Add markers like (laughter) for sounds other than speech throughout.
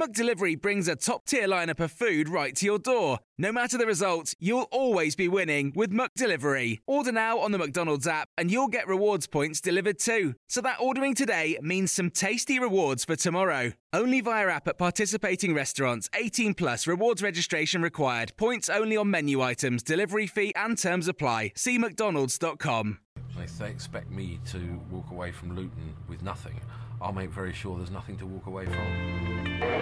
McDelivery brings a top tier lineup of food right to your door. No matter the result, you'll always be winning with McDelivery. Order now on the McDonald's app and you'll get rewards points delivered too. So that ordering today means some tasty rewards for tomorrow. Only via app at participating restaurants. 18 plus rewards registration required. Points only on menu items, delivery fee and terms apply. See McDonald's.com. They expect me to walk away from Luton with nothing, I'll make very sure there's nothing to walk away from.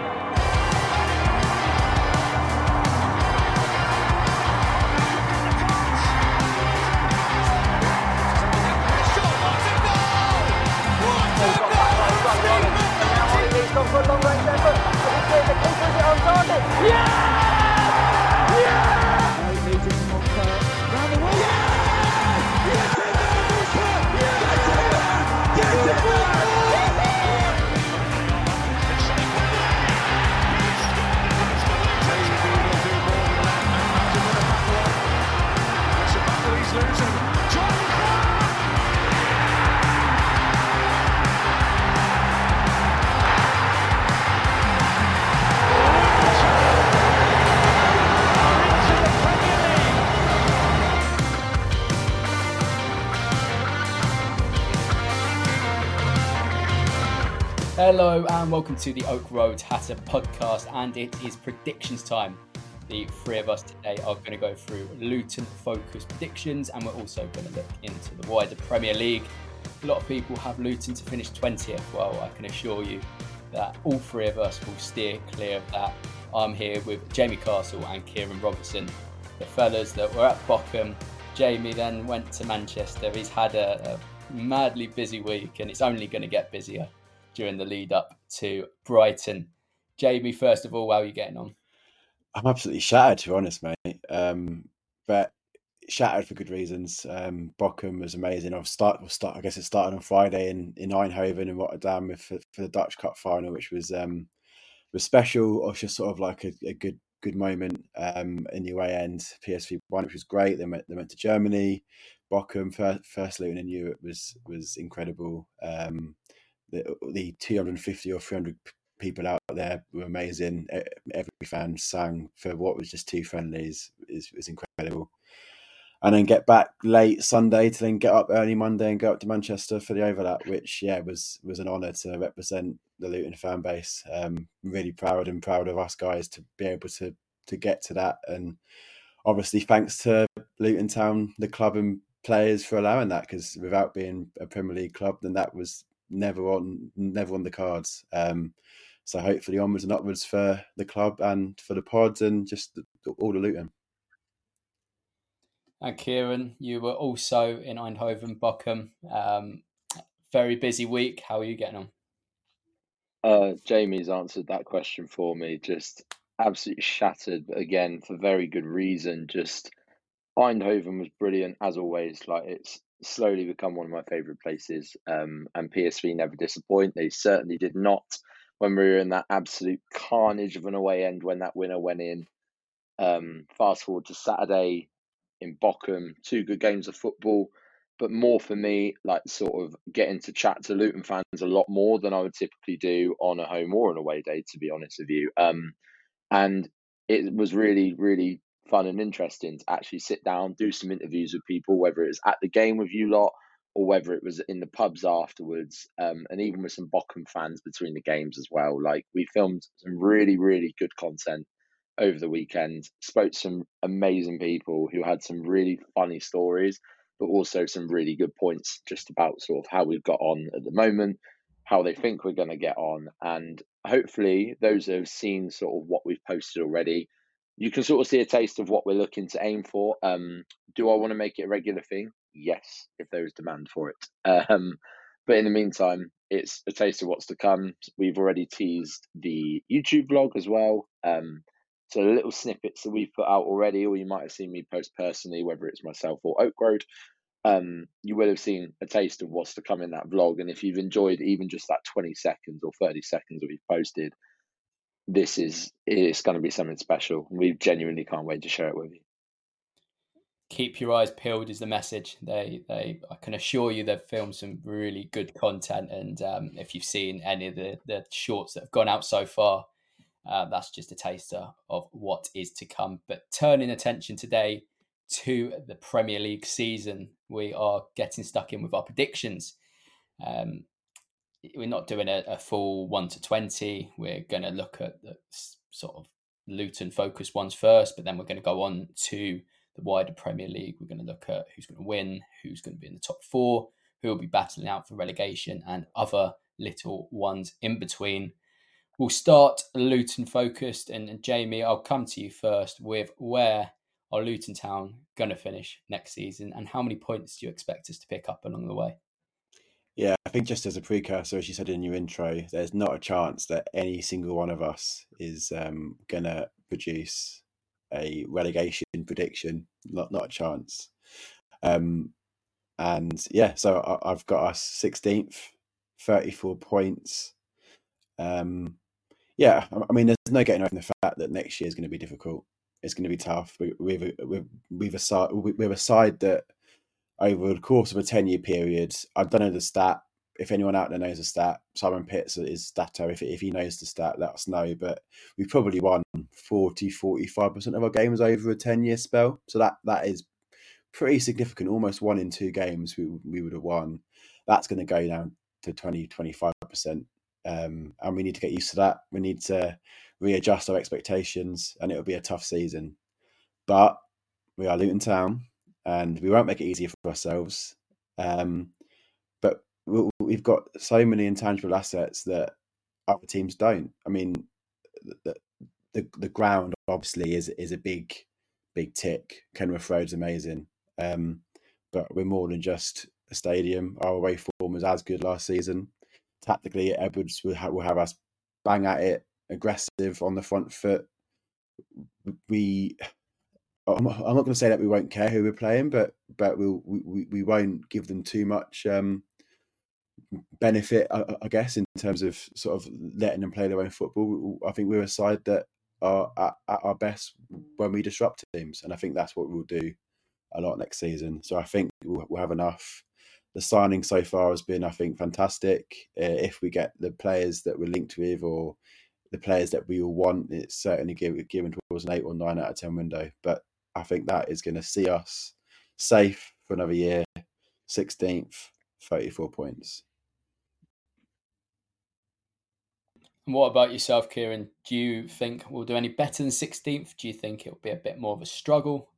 Hello and welcome to the Oak Road Hatter podcast, and it is predictions time. The three of us today are going to go through Luton focused predictions, and we're also going to look into the wider Premier League. A lot of people have Luton to finish 20th. Well, I can assure you that all three of us will steer clear of that. I'm here with Jamie Castle and Kieran Robertson, the fellas that were at Bochum. Jamie then went to Manchester. He's had a, a madly busy week, and it's only going to get busier during the lead up to Brighton. Jamie, first of all, how are you getting on? I'm absolutely shattered, to be honest, mate. Um, but shattered for good reasons. Um, Bochum was amazing. I've start, start. I guess it started on Friday in, in Eindhoven and Rotterdam for, for the Dutch Cup final, which was um, was special. Was just sort of like a, a good good moment um, in the away end. PSV won, which was great. They went they went to Germany. Bochum first, first Luton in Europe was was incredible. Um, the, the 250 or 300 people out there were amazing. Every fan sang for what was just two friendlies is incredible. And then get back late Sunday to then get up early Monday and go up to Manchester for the overlap, which yeah was was an honour to represent the Luton fan base. Um, really proud and proud of us guys to be able to to get to that, and obviously thanks to Luton Town, the club and players for allowing that. Because without being a Premier League club, then that was never on never on the cards. Um, so hopefully onwards and upwards for the club and for the pods and just all the Luton. And Kieran, you were also in Eindhoven, Bochum. Um, very busy week. How are you getting on? Uh, Jamie's answered that question for me. Just absolutely shattered, but again for very good reason. Just Eindhoven was brilliant as always. Like it's slowly become one of my favourite places. Um, and PSV never disappoint. They certainly did not when we were in that absolute carnage of an away end when that winner went in. Um, fast forward to Saturday in Bochum, two good games of football, but more for me, like sort of getting to chat to Luton fans a lot more than I would typically do on a home or an away day, to be honest with you. Um, and it was really, really fun and interesting to actually sit down, do some interviews with people, whether it was at the game with you lot or whether it was in the pubs afterwards, um, and even with some Bochum fans between the games as well. Like we filmed some really, really good content over the weekend, spoke to some amazing people who had some really funny stories, but also some really good points just about sort of how we've got on at the moment, how they think we're going to get on, and hopefully those that have seen sort of what we've posted already, you can sort of see a taste of what we're looking to aim for. Um, do I want to make it a regular thing? Yes, if there is demand for it. (laughs) Um, but in the meantime, it's a taste of what's to come. We've already teased the YouTube vlog as well. Um, so little snippets that we've put out already, or you might have seen me post personally, whether it's myself or Oak Road. Um, you will have seen a taste of what's to come in that vlog. And if you've enjoyed even just that 20 seconds or 30 seconds that we've posted, this is it's going to be something special. We genuinely can't wait to share it with you keep your eyes peeled is the message. They they I can assure you they've filmed some really good content, and um, if you've seen any of the the shorts that have gone out so far, uh, that's just a taster of what is to come. But turning attention today to the Premier League season, we are getting stuck in with our predictions. Um, we're not doing a, a full one to twenty. We're going to look at the sort of Luton focused ones first, but then we're going to go on to the wider Premier League. We're going to look at who's going to win, who's going to be in the top four, who will be battling out for relegation, and other little ones in between. We'll start Luton focused, and, and Jamie, I'll come to you first with where are Luton Town going to finish next season, and how many points do you expect us to pick up along the way? Yeah, I think just as a precursor, as you said in your intro, there's not a chance that any single one of us is um, going to produce a relegation prediction. Not not a chance. Um, and yeah, so I, have got us sixteenth, thirty four points. Um, yeah, I, mean, there's no getting over the fact that next year is going to be difficult. It's going to be tough. We, we've we've we've a side we're a side that over the course of a ten year period. I don't know the stat. If anyone out there knows the stat, Simon Pitts is stato. If if he knows the stat, let us know. But we've probably won 40, 45% of our games over a 10 year spell. So that that is pretty significant. Almost one in two games we, we would have won. That's going to go down to 20, 25%. Um, and we need to get used to that. We need to readjust our expectations, and it'll be a tough season. But we are Luton Town, and we won't make it easier for ourselves. Um, but we've got so many intangible assets that other teams don't. I mean, the, the the ground obviously is is a big big tick. Kenilworth Road's amazing, um, but we're more than just a stadium. Our away form was as good last season. Tactically, Edwards will will have us bang at it, aggressive on the front foot. We, I'm not, I'm not going to say that we won't care who we're playing, but but we'll, we we won't give them too much um, benefit, I, I, guess, in terms of sort of letting them play their own football. I think we're a side that are at, at, our best when we disrupt teams, and I think that's what we'll do a lot next season. So I think we'll, we'll have enough. The signing so far has been, I think, fantastic. Uh, if we get the players that we're linked with, or the players that we all want, it's certainly given towards an eight or nine out of ten window. But I think that is going to see us safe for another year. Sixteenth, thirty-four points. And what about yourself, Kieran? Do you think we'll do any better than 16th? Do you think it'll be a bit more of a struggle?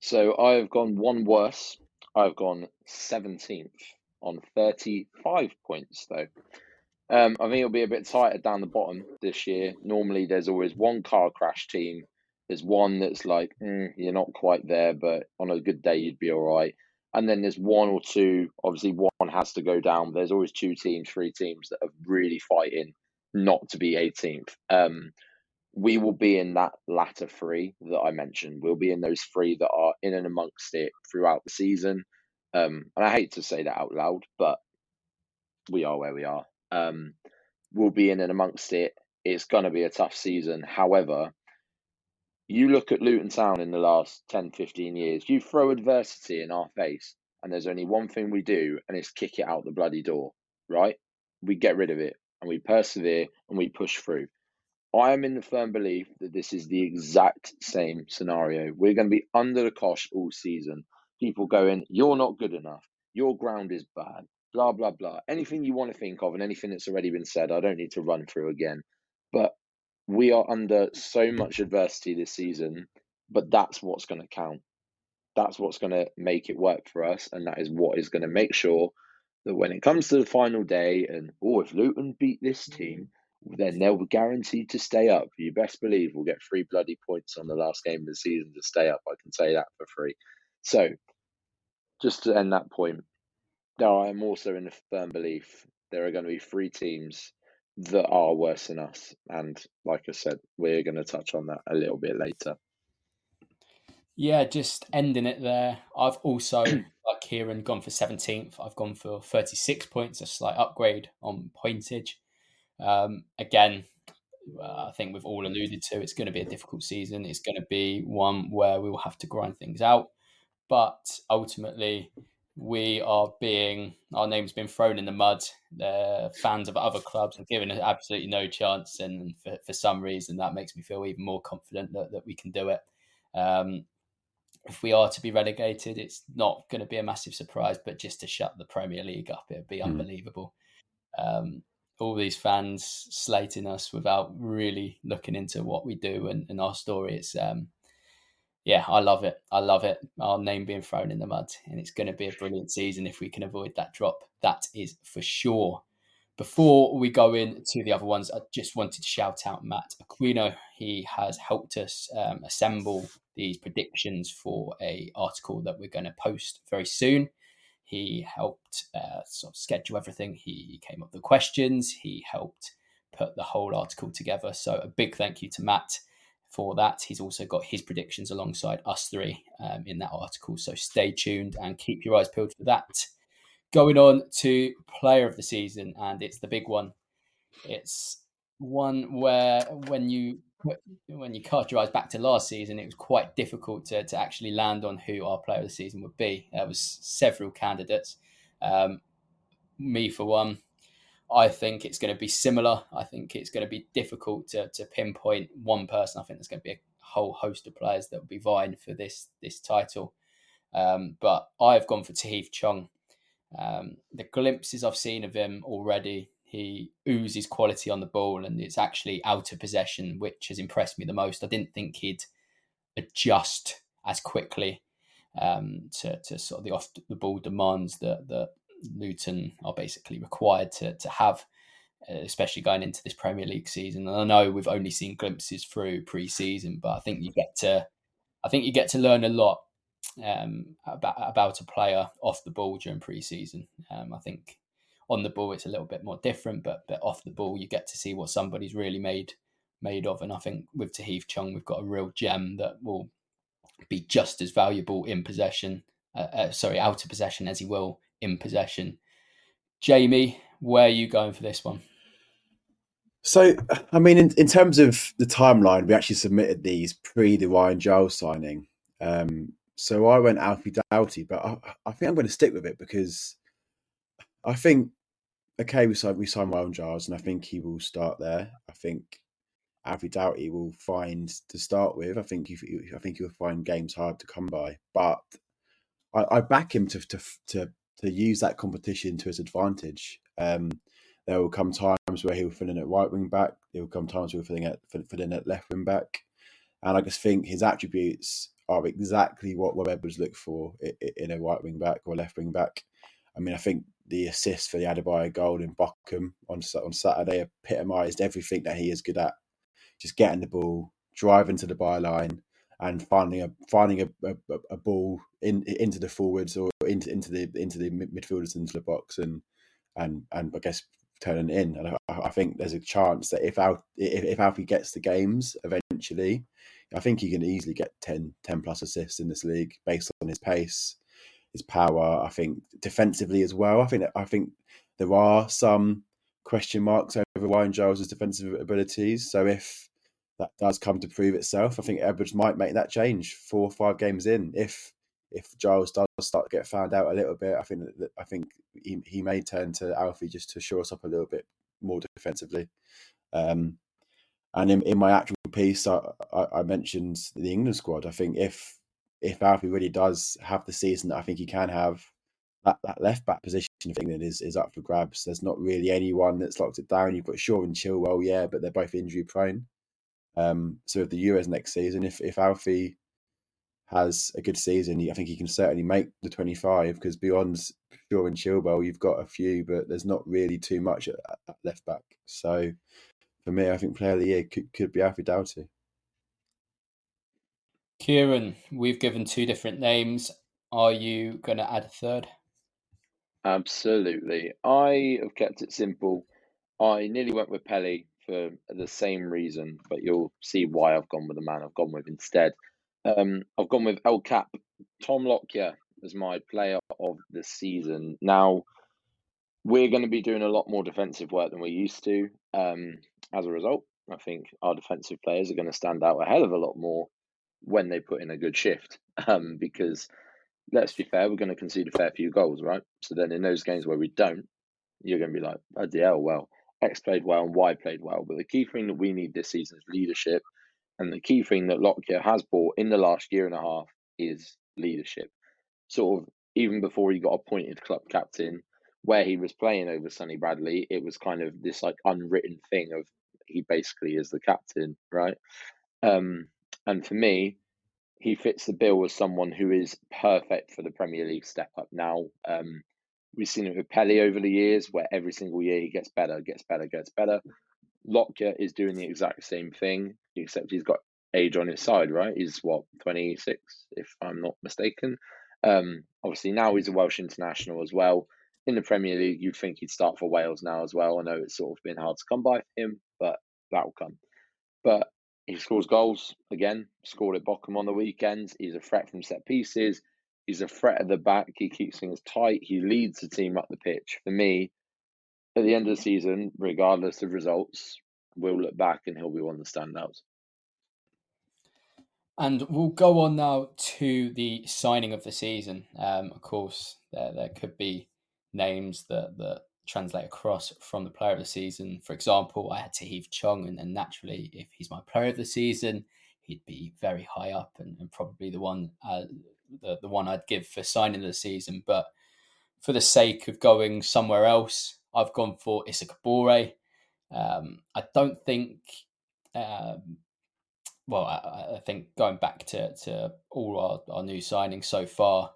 So I've gone one worse. I've gone 17th on 35 points, though. Um, I think it'll be a bit tighter down the bottom this year. Normally, there's always one car crash team. There's one that's like, mm, you're not quite there, but on a good day, you'd be all right and then there's one or two. Obviously, one has to go down. There's always two teams, three teams that are really fighting not to be 18th. Um, we will be in that latter three that I mentioned. We'll be in those three that are in and amongst it throughout the season. Um, and I hate to say that out loud, but we are where we are. Um, we'll be in and amongst it. It's going to be a tough season. However, you look at Luton Town in the last 10, 15 years, you throw adversity in our face, and there's only one thing we do, and it's kick it out the bloody door, right? We get rid of it and we persevere and we push through. I am in the firm belief that this is the exact same scenario. We're going to be under the cosh all season. People going, You're not good enough. Your ground is bad. Blah, blah, blah. Anything you want to think of and anything that's already been said, I don't need to run through again. But we are under so much adversity this season, but that's what's going to count. that's what's going to make it work for us, and that is what is going to make sure that when it comes to the final day, and oh, if Luton beat this team, then they'll be guaranteed to stay up. You best believe we'll get three bloody points on the last game of the season to stay up. I can say that for free. So, just to end that point, now I am also in a firm belief there are going to be three teams that are worse than us. And like I said, we're going to touch on that a little bit later. Yeah, just ending it there. I've also, (clears throat) like Kieran, gone for 17th. I've gone for 36 points, a slight upgrade on pointage. Um, again, uh, I think we've all alluded to it's going to be a difficult season. It's going to be one where we will have to grind things out. But ultimately, we are being our name's been thrown in the mud. The fans of other clubs have given us absolutely no chance, and for, for some reason that makes me feel even more confident that, that we can do it. Um, if we are to be relegated, it's not going to be a massive surprise, but just to shut the Premier League up, it'd be mm. unbelievable. Um, all these fans slating us without really looking into what we do and, and our story. It's um, yeah, I love it. I love it. Our name being thrown in the mud, and it's going to be a brilliant season if we can avoid that drop. That is for sure. Before we go into the other ones, I just wanted to shout out Matt Aquino. He has helped us um, assemble these predictions for a article that we're going to post very soon. He helped uh, sort of schedule everything. He came up with the questions. He helped put the whole article together. So a big thank you to Matt for that. He's also got his predictions alongside us three um, in that article. So stay tuned and keep your eyes peeled for that. Going on to player of the season, and it's the big one. It's one where when you when you cast your eyes back to last season, it was quite difficult to, to actually land on who our player of the season would be. There was several candidates. Um, me for one, I think it's going to be similar. I think it's going to be difficult to, to pinpoint one person. I think there's going to be a whole host of players that will be vying for this this title. Um, but I've gone for Tahith Chong. Um, the glimpses I've seen of him already, he oozes quality on the ball, and it's actually out of possession, which has impressed me the most. I didn't think he'd adjust as quickly um, to, to sort of the off the ball demands that that Luton are basically required to to have, uh, especially going into this Premier League season. And I know we've only seen glimpses through pre-season, but I think you get to, I think you get to learn a lot um, about about a player off the ball during pre-season. Um, I think on the ball it's a little bit more different, but but off the ball you get to see what somebody's really made made of. And I think with Tahith Chong, we've got a real gem that will be just as valuable in possession. Uh, uh, sorry, out of possession as he will in possession. Jamie, where are you going for this one? So, I mean, in, in terms of the timeline, we actually submitted these pre the Ryan Giles signing. Um, so I went Alfie Doughty, but I, I, think I'm going to stick with it because I think, okay, we signed, we signed Ryan Giles, and I think he will start there. I think Alfie Doughty will find to start with. I think he, I think he'll find games hard to come by, but I, I back him to, to to to use that competition to his advantage. Um, there will come times where he'll fill in at right wing back. There will come times where he'll fill in at, fill in at left wing back. And I just think his attributes are exactly what Rob Edwards look for in a right wing back or left wing back. I mean, I think the assist for the Adebayo goal in Bochum on on Saturday epitomised everything that he is good at. Just getting the ball, driving to the byline, and finding a finding a, a, a ball in into the forwards or into into the into the midfielders into the box and and and I guess turning in. And I, I think there's a chance that if Al, if, if Alfie gets the games eventually, I think he can easily get 10, 10 plus assists in this league based on his pace, his power. I think defensively as well. I think I think there are some question marks over Ryan Giles' defensive abilities. So if that does come to prove itself, I think Edwards might make that change four or five games in. If if Giles does start to get found out a little bit, I think that I think he, he may turn to Alfie just to shore us up a little bit more defensively. Um, and in, in my actual piece, I, I, I, mentioned the England squad. I think if if Alfie really does have the season that I think he can have, that, that left back position of England is, is up for grabs. There's not really anyone that's locked it down. You've got Shaw and Chilwell, yeah, but they're both injury prone. Um, so if the Euros next season, if if Alfie has a good season, I think he can certainly make the 25 because beyond Shaw and Chilwell, you've got a few, but there's not really too much at, at left back. So for me, I think player of the year could, could be Alfie Doughty. Kieran, we've given two different names. Are you going to add a third? Absolutely. I have kept it simple. I nearly went with Pelly for the same reason, but you'll see why I've gone with the man I've gone with instead. Um, I've gone with El Cap, Tom Lockyer as my player of the season. Now, we're going to be doing a lot more defensive work than we used to. Um, as a result, I think our defensive players are going to stand out a hell of a lot more when they put in a good shift. (laughs) Um, because let's be fair, we're going to concede a fair few goals, right? So then in those games where we don't, you're going to be like, bloody hell, well, X played well and Y played well. But the key thing that we need this season is leadership. And the key thing that Lockyer has brought in the last year and a half is leadership. Sort of even before he got appointed club captain, where he was playing over Sonny Bradley, it was kind of this like unwritten thing of he basically is the captain, right? Um, and for me, he fits the bill as someone who is perfect for the Premier League step up now. Um, we've seen it with Pelly over the years, where every single year he gets better, gets better, gets better. Lockyer is doing the exact same thing, except he's got age on his side, right? He's what, 26, if I'm not mistaken. Um, obviously, now he's a Welsh international as well. In the Premier League, you'd think he'd start for Wales now as well. I know it's sort of been hard to come by for him, but that will come. But he scores goals again, scored at Bochum on the weekends. He's a threat from set pieces. He's a threat at the back. He keeps things tight. He leads the team up the pitch. For me, at the end of the season, regardless of results, we'll look back and he'll be one of the standouts. And we'll go on now to the signing of the season. Um, of course, there there could be names that that translate across from the player of the season. For example, I had Tahith Chong, and, and naturally, if he's my player of the season, he'd be very high up and, and probably the one uh, the the one I'd give for signing of the season. But for the sake of going somewhere else, I've gone for Issa Kabore. Um, I don't think. Um, well, I, I, think going back to, to all our, our new signings so far,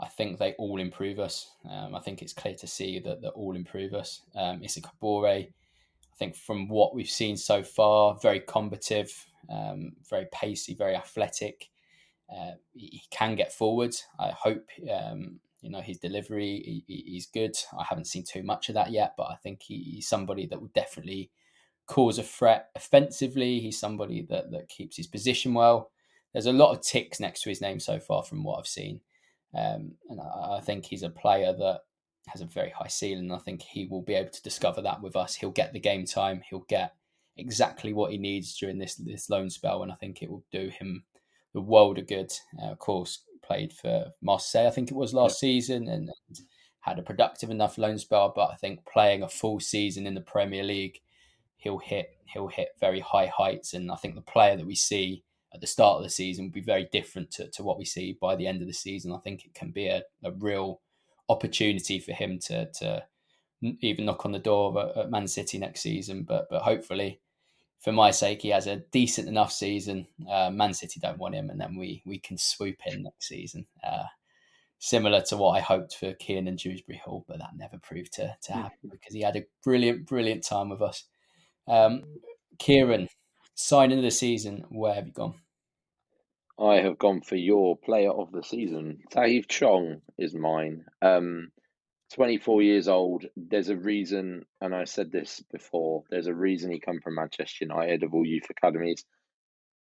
I think they all improve us. Um, I think it's clear to see that they all improve us. Um, Issa Kabore, I think from what we've seen so far, very combative, um, very pacey, very athletic. Uh, he, can get forward. I hope um, you know his delivery. He, he's good. I haven't seen too much of that yet, but I think he, he's somebody that will definitely cause a threat offensively. He's somebody that, that keeps his position well. There's a lot of ticks next to his name so far from what I've seen. Um, and I, I, think he's a player that has a very high ceiling. I think he will be able to discover that with us. He'll get the game time. He'll get exactly what he needs during this this loan spell, and I think it will do him the world of good. Uh, of course, played for Marseille, I think it was last season, and, and had a productive enough loan spell. But I think playing a full season in the Premier League he'll hit he'll hit very high heights. And I think the player that we see at the start of the season will be very different to, to what we see by the end of the season. I think it can be a, a real opportunity for him to to even knock on the door at Man City next season. But but hopefully, for my sake, he has a decent enough season. Uh, Man City don't want him, and then we we can swoop in next season. Uh, similar to what I hoped for Kiernan Dewsbury Hall, but that never proved to to happen because he had a brilliant brilliant time with us. Um, Kieran, signing of the season, where have you gone? I have gone for your player of the season. Tahith Chong is mine. Um, 24 years old. There's a reason, and I said this before, there's a reason he come from Manchester United of all youth academies.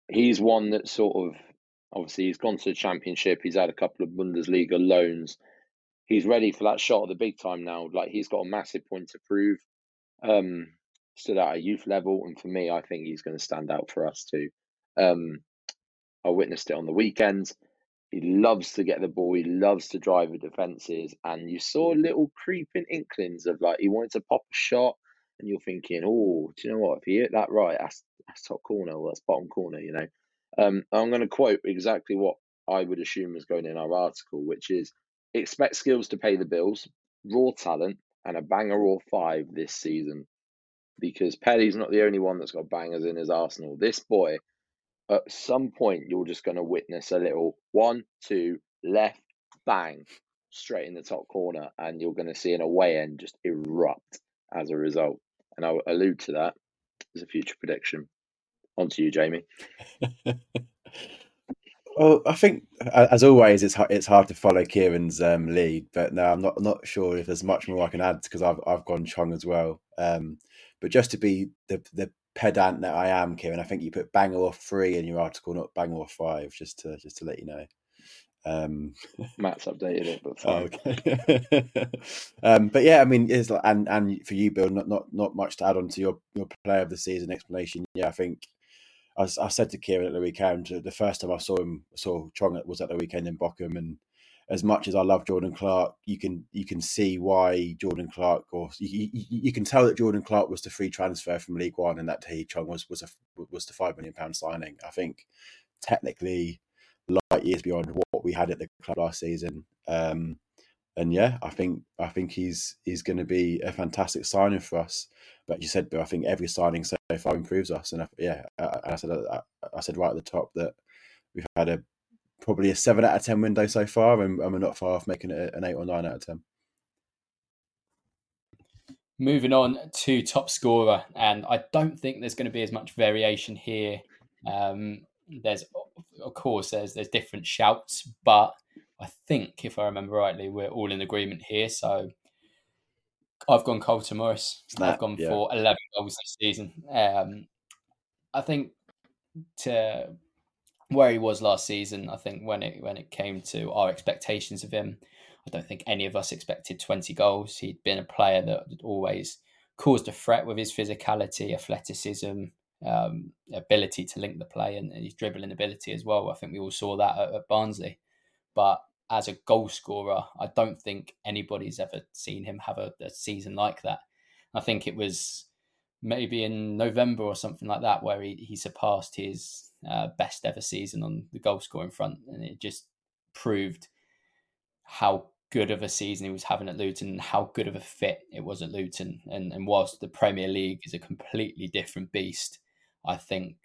He's one that sort of, obviously, he's gone to the championship. He's had a couple of Bundesliga loans. He's ready for that shot at the big time now. Like, he's got a massive point to prove. Um, stood out at youth level, and for me, I think he's going to stand out for us too. Um, I witnessed it on the weekends. He loves to get the ball. He loves to drive the defenses, and you saw little creeping inklings of like he wanted to pop a shot, and you're thinking, oh, do you know what? If he hit that right, that's that's top corner or that's bottom corner. You know, um, I'm going to quote exactly what I would assume was going in our article, which is expect skills to pay the bills, raw talent, and a banger or five this season because Pelly's not the only one that's got bangers in his arsenal. This boy, at some point you're just going to witness a little one, two, left, bang, straight in the top corner, and you're going to see an away end just erupt as a result. And I'll allude to that as a future prediction. On to you, Jamie. (laughs) Well, I think as always, it's it's hard to follow Kieran's um, lead, but no, I'm not not sure if there's much more I can add because I've I've gone Chong as well. Um, but just to be the the pedant that I am, Kieran, I think you put banger three in your article, not banger five, just to just to let you know. Um, (laughs) Matt's updated it, but oh, fine. okay. (laughs) um, but yeah, I mean, it's like, and and for you, Bill, not not not much to add on to your your player of the season explanation. Yeah, I think I, I said to Kieran at the weekend, the first time I saw him, saw Chong was at the weekend in Bochum, and as much as I love Jordan Clark, you can you can see why Jordan Clark, or you, you, you can tell that Jordan Clark was the free transfer from League One, and that Chong was was a was the five million pound signing. I think technically light years beyond what we had at the club last season. Um, and yeah, I think I think he's he's going to be a fantastic signing for us. But you said, but I think every signing so far improves us. And I, yeah, I, I said I, I, said right at the top that we've had a probably a seven out of ten window so far, and, and we're not far off making it an eight or nine out of ten. Moving on to top scorer, and I don't think there's going to be as much variation here. Um, there's, of course, there's there's different shouts, but I think if I remember rightly, we're all in agreement here. So I've gone Carlton Morris. I've gone yeah. for 11 goals this season. Um, I think to where he was last season, I think when it when it came to our expectations of him, I don't think any of us expected 20 goals. He'd been a player that always caused a threat with his physicality, athleticism, um, ability to link the play, and his dribbling ability as well. I think we all saw that at, at Barnsley. But as a goal scorer, I don't think anybody's ever seen him have a, a season like that. I think it was maybe in November or something like that where he, he surpassed his uh, best ever season on the goal scoring front. And it just proved how good of a season he was having at Luton and how good of a fit it was at Luton. And, and whilst the Premier League is a completely different beast, I think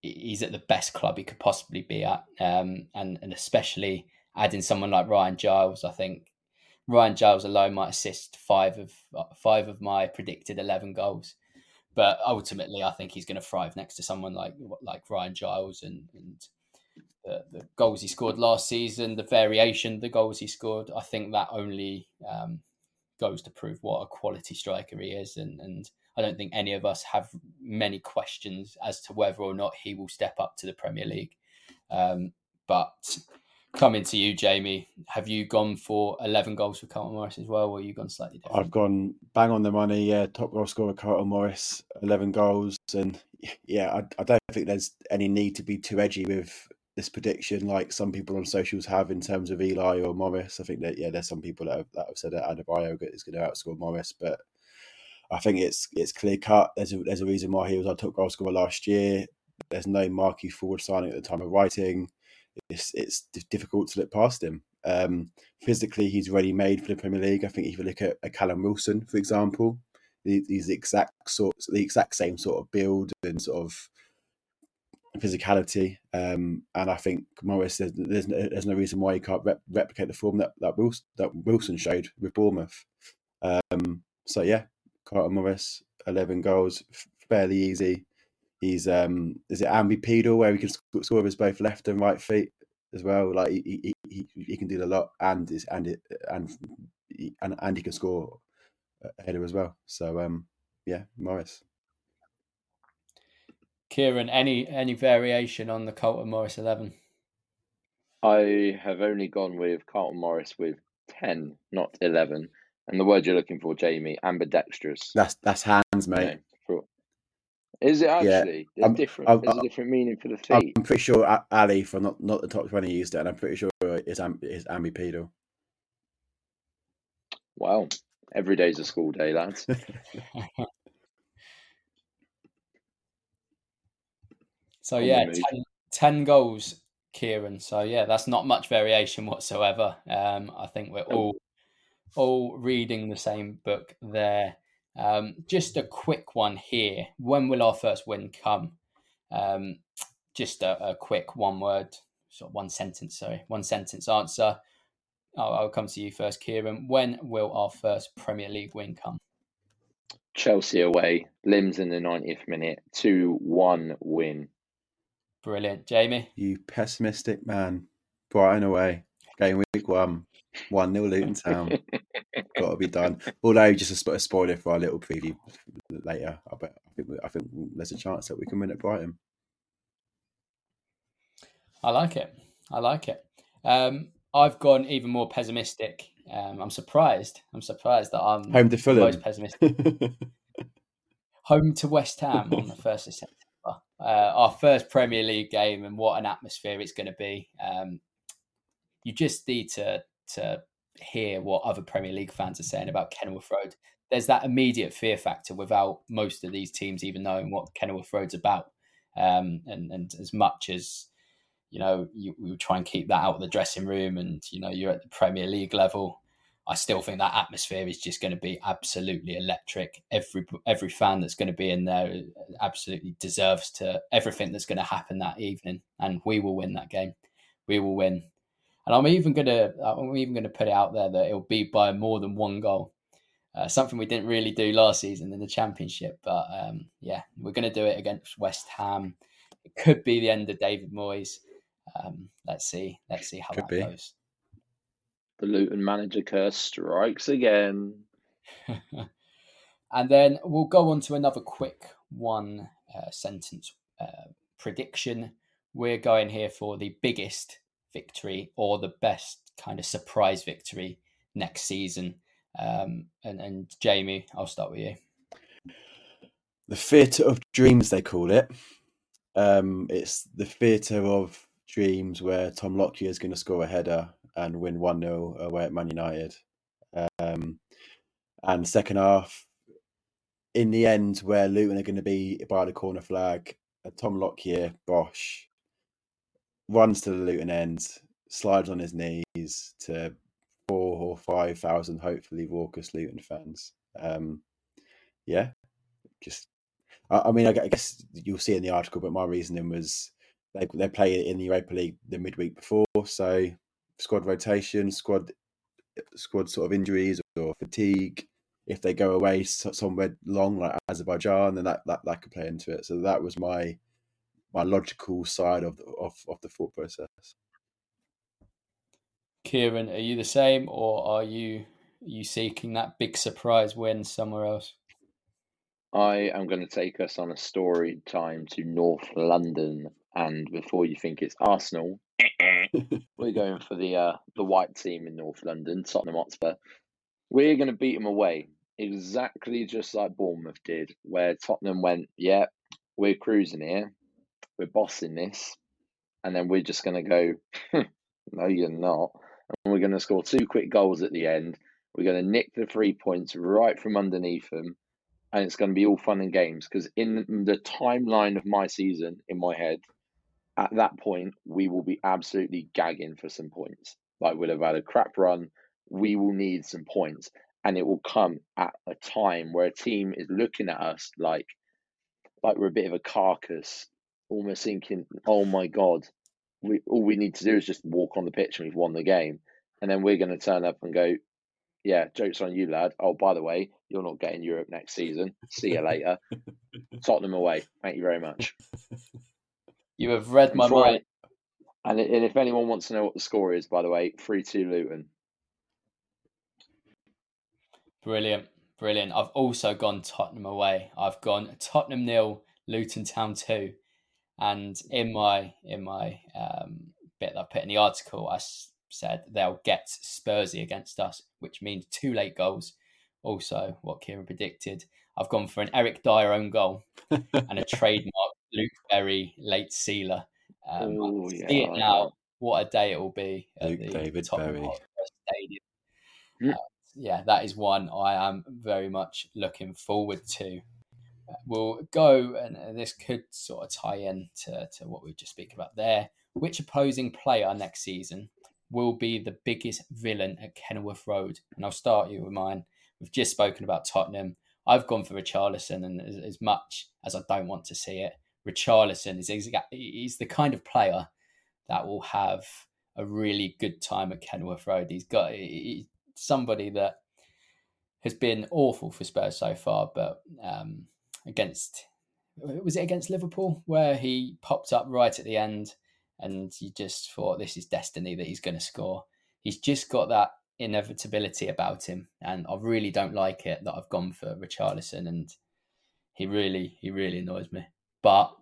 he's at the best club he could possibly be at. Um, and, and especially adding someone like Ryan Giles, I think Ryan Giles alone might assist five of five of my predicted eleven goals. But ultimately, I think he's going to thrive next to someone like like Ryan Giles and and the, the goals he scored last season, the variation, the goals he scored. I think that only um, goes to prove what a quality striker he is, and and I don't think any of us have many questions as to whether or not he will step up to the Premier League. Um, but coming to you, Jamie, have you gone for 11 goals for Carlton Morris as well, or you gone slightly different? I've gone bang on the money, yeah. Top goal scorer, Carlton Morris, 11 goals. And yeah, I, I don't think there's any need to be too edgy with this prediction like some people on socials have in terms of Eli or Morris. I think that, yeah, there's some people that have, that have said that Adebayo is going to outscore Morris, but I think it's it's clear cut. There's a, there's a reason why he was our top goal scorer last year. There's no marquee forward signing at the time of writing it's it's difficult to look past him. Um, physically, he's ready made for the Premier League. I think if you look at, at Callum Wilson, for example, he's the exact sort, the exact same sort of build and sort of physicality. Um, and I think Morris, there's, there's, no, there's no reason why he can't rep- replicate the form that that Wilson, that Wilson showed with Bournemouth. Um, so yeah, Carter Morris, eleven goals, fairly easy. He's um, is it ambipedal where he can score with his both left and right feet as well. Like he he, he, he can do a lot and is and it, and and and he can score a header as well. So um, yeah, Morris. Kieran, any any variation on the Carlton Morris eleven? I have only gone with Carlton Morris with ten, not eleven. And the word you're looking for, Jamie, ambidextrous. That's that's hands, mate. Is it actually? Yeah. There's different. I'm, There's a different meaning for the feet. I'm pretty sure Ali from not, not the top twenty used it, and I'm pretty sure it's it's ambipedal. Wow, every day's a school day, lads. (laughs) so yeah, 10, 10, goals, Kieran. So yeah, that's not much variation whatsoever. Um, I think we're all all reading the same book there. Um, just a quick one here. When will our first win come? Um, just a, a quick one word, sort of one sentence, sorry, one sentence answer. I'll, I'll come to you first, Kieran. When will our first Premier League win come? Chelsea away, limbs in the 90th minute, 2 1 win. Brilliant. Jamie? You pessimistic man. Brighton away. Game week one. 1 nil Luton Town. (laughs) Got to be done. Although, just a, a spoiler for our little preview later, I, bet, I, think, I think there's a chance that we can win at Brighton. I like it. I like it. Um, I've gone even more pessimistic. Um, I'm surprised. I'm surprised that I'm home to Fulham. Most pessimistic. (laughs) home to West Ham on the first of September. Uh, our first Premier League game, and what an atmosphere it's going to be. Um, you just need to to hear what other Premier League fans are saying about Kenilworth Road. There's that immediate fear factor without most of these teams even knowing what Kenilworth Road's about. Um, and and as much as you know, you, we try and keep that out of the dressing room, and you know, you're at the Premier League level. I still think that atmosphere is just going to be absolutely electric. Every every fan that's going to be in there absolutely deserves to everything that's going to happen that evening, and we will win that game. We will win, and I'm even going to I'm even going to put it out there that it'll be by more than one goal. Uh, something we didn't really do last season in the championship, but um, yeah, we're going to do it against West Ham. It could be the end of David Moyes. Um, let's see. Let's see how Could that be. goes. The Luton manager curse strikes again. (laughs) and then we'll go on to another quick one uh, sentence uh, prediction. We're going here for the biggest victory or the best kind of surprise victory next season. Um, and, and Jamie, I'll start with you. The theatre of dreams, they call it. Um, it's the theatre of dreams where Tom Lockyer is going to score a header and win 1 0 away at Man United. Um, and second half, in the end, where Luton are going to be by the corner flag, Tom Lockyer, Bosch, runs to the Luton end, slides on his knees to four or five thousand, hopefully, raucous Luton fans. Um, yeah, just, I, I mean, I guess you'll see in the article, but my reasoning was they they play in the Europa League the midweek before, so squad rotation, squad squad sort of injuries or fatigue. If they go away somewhere long like Azerbaijan, then that, that, that could play into it. So that was my my logical side of the, of, of the thought process. Kieran, are you the same, or are you are you seeking that big surprise win somewhere else? I am going to take us on a story time to North London and before you think it's Arsenal, (laughs) we're going for the uh, the white team in North London, Tottenham Hotspur. We're going to beat them away, exactly just like Bournemouth did, where Tottenham went, "Yeah, we're cruising here, we're bossing this," and then we're just going to go, (laughs) "No, you're not," and we're going to score two quick goals at the end. We're going to nick the three points right from underneath them, and it's going to be all fun and games. Because in the timeline of my season, in my head, at that point, we will be absolutely gagging for some points. Like we'll have had a crap run, we will need some points, and it will come at a time where a team is looking at us like, like we're a bit of a carcass, almost thinking, "Oh my god, we all we need to do is just walk on the pitch and we've won the game," and then we're going to turn up and go, "Yeah, jokes on you, lad. Oh, by the way, you're not getting Europe next season. See you later. (laughs) Tottenham away. Thank you very much." (laughs) You have read my mind. And, and if anyone wants to know what the score is, by the way, 3 2 Luton. Brilliant. Brilliant. I've also gone Tottenham away. I've gone Tottenham nil, Luton Town two, and in my in my um, bit that I put in the article, I said they'll get Spursy against us, which means two late goals. Also, what Kieran predicted. I've gone for an Eric Dier own goal and a (laughs) trademark Luke Berry late sealer. Um, Ooh, yeah, see it now. What a day it will be Luke David Berry Stadium. Mm. Uh, yeah, that is one I am very much looking forward to. Uh, we'll go, and this could sort of tie in to, to what we just speak about there. Which opposing player next season will be the biggest villain at Kenilworth Road? And I'll start you with mine. We've just spoken about Tottenham. I've gone for Richarlison, and as, as much as I don't want to see it, Richarlison is he's the kind of player that will have a really good time at Kenilworth Road. He's got he's somebody that has been awful for Spurs so far, but um, against was it against Liverpool where he popped up right at the end and you just thought this is destiny that he's going to score. He's just got that inevitability about him, and I really don't like it that I've gone for Richarlison, and he really he really annoys me. But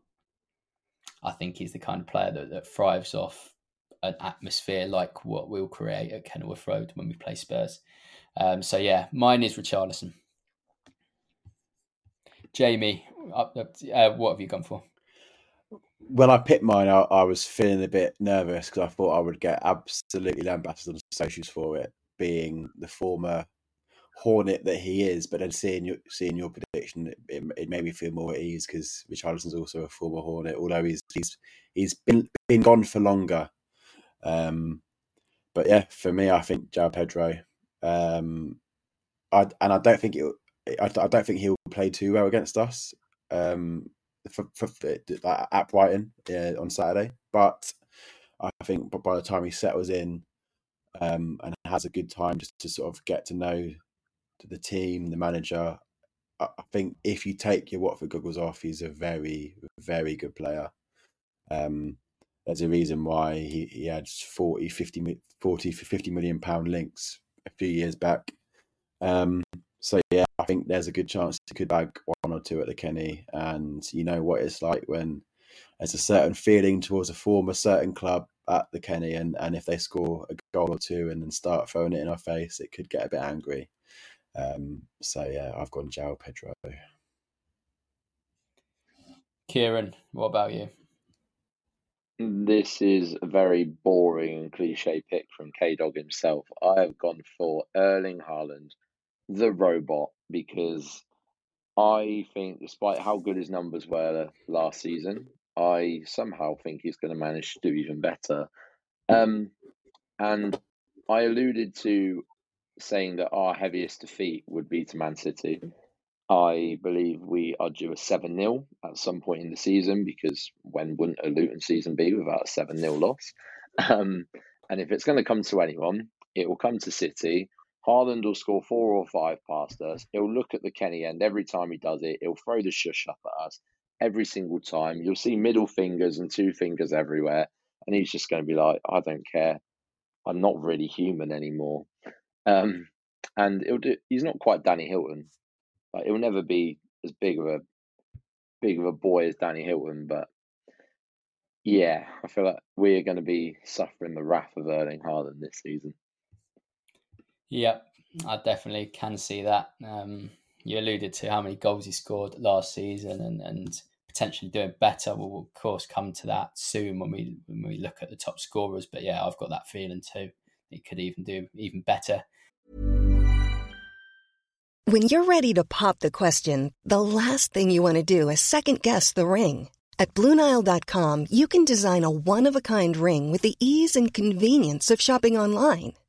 I think he's the kind of player that, that thrives off an atmosphere like what we'll create at Kenilworth Road when we play Spurs. Um, so yeah, mine is Richarlison. Jamie, uh, what have you gone for? When I picked mine, I, I was feeling a bit nervous because I thought I would get absolutely lambasted on socials for it, being the former Hornet that he is. But then seeing your seeing your prediction, it, it made me feel more at ease because Richarlison's also a former Hornet, although he's he's he's been been gone for longer. Um, but yeah, for me, I think João Pedro. Um, I and I don't think it. I, I don't think he'll play too well against us. Um, for, for, at Brighton on Saturday, but I think by the time he settles in um, and has a good time just to sort of get to know the team, the manager, I think if you take your Watford goggles off, he's a very, very good player. Um, there's a reason why he, he had 40, 50, 40, 50 million pound links a few years back. Um, so yeah, I think there's a good chance he could bag one or two at the Kenny, and you know what it's like when there's a certain feeling towards a former certain club at the Kenny, and and if they score a goal or two and then start throwing it in our face, it could get a bit angry. Um, so yeah, I've gone João Pedro. Kieran, what about you? This is a very boring and cliche pick from K Dog himself. I have gone for Erling Haaland, the robot, because I think, despite how good his numbers were last season, I somehow think he's going to manage to do even better. Um, and I alluded to saying that our heaviest defeat would be to Man City. I believe we are due a 7 0 at some point in the season because when wouldn't a Luton season be without a 7 0 loss? (laughs) Um, and if it's going to come to anyone, it will come to City. Haaland will score four or five past us. He'll look at the Kenny end every time he does it. He'll throw the shush up at us every single time. You'll see middle fingers and two fingers everywhere. And he's just going to be like, I don't care. I'm not really human anymore. Um, and it'll do, he's not quite Danny Hylton. Like he'll never be as big of a big of a boy as Danny Hylton, but yeah, I feel like we're going to be suffering the wrath of Erling Haaland this season. Yeah, I definitely can see that. Um, you alluded to how many goals he scored last season, and and potentially doing better. We'll of course come to that soon when we when we look at the top scorers. But yeah, I've got that feeling too. He could even do even better. When you're ready to pop the question, the last thing you want to do is second guess the ring. At BlueNile.com, you can design a one of a kind ring with the ease and convenience of shopping online.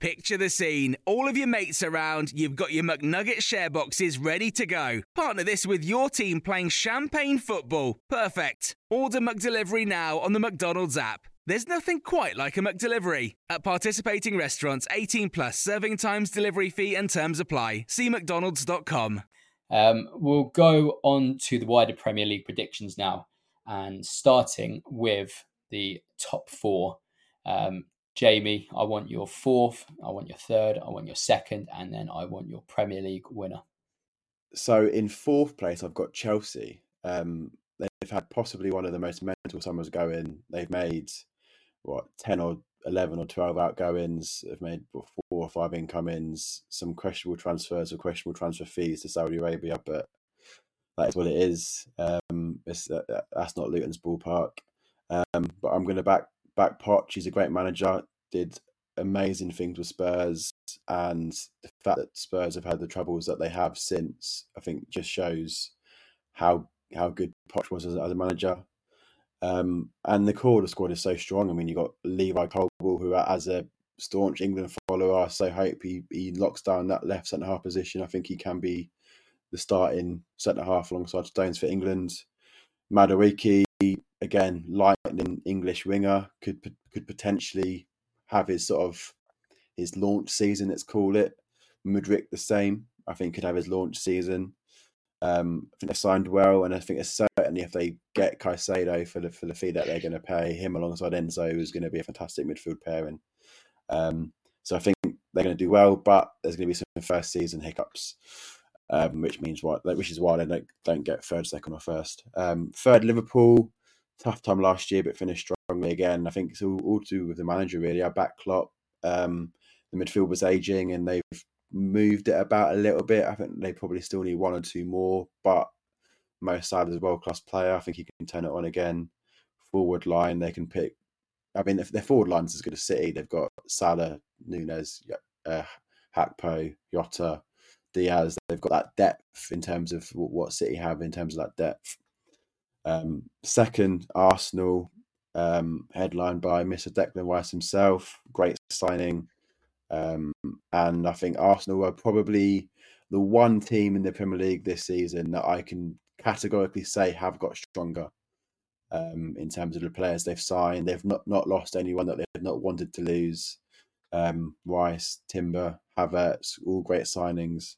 Picture the scene. All of your mates around, you've got your McNugget share boxes ready to go. Partner this with your team playing champagne football. Perfect. Order McDelivery now on the McDonald's app. There's nothing quite like a McDelivery. At participating restaurants, 18 plus serving times, delivery fee, and terms apply. See McDonald's.com. Um, we'll go on to the wider Premier League predictions now, and starting with the top four. Um, Jamie, I want your fourth, I want your third, I want your second, and then I want your Premier League winner. So in fourth place, I've got Chelsea. Um, they've had possibly one of the most mental summers going. They've made what ten or eleven or twelve outgoings. They've made four or five incomings. Some questionable transfers or questionable transfer fees to Saudi Arabia, but that is what it is. Um, uh, that's not Luton's ballpark. Um, but I'm going to back back Poch. He's a great manager. Did amazing things with Spurs. and the fact that Spurs have had the troubles that they have since, I think, just shows how how good Poch was as, as a manager. Um, and the core of the squad is so strong. I mean, you got Levi Colwill, who, as a staunch England follower, I so hope he, he locks down that left centre half position. I think he can be the starting centre half alongside Stones for England. Madueke, again, lightning English winger, could could potentially have his sort of his launch season. Let's call it. Mudryk the same. I think could have his launch season. Um, I think they signed well, and I think it's certainly if they get Caicedo for the for the fee that they're going to pay him alongside Enzo is going to be a fantastic midfield pairing. Um, so I think they're going to do well, but there's going to be some first season hiccups, um, which means what which is why they don't don't get third, second, or first. Um, third, Liverpool, tough time last year, but finished strongly again. I think it's all, all to do with the manager really. Our back Klopp, um, the midfield was aging, and they've moved it about a little bit. I think they probably still need one or two more, but Mo Salah is a world class player. I think he can turn it on again. Forward line, they can pick. I mean, if their forward line's as good as City, they've got Salah, Nunez, uh, Gakpo, Jota, Diaz. They've got that depth in terms of what City have in terms of that depth. Um, second, Arsenal, um, headlined by Mr. Declan Rice himself. Great signing. Um, and I think Arsenal are probably the one team in the Premier League this season that I can categorically say have got stronger um, in terms of the players they've signed. They've not, not lost anyone that they've not wanted to lose. Um, Rice, Timber, Havertz, all great signings.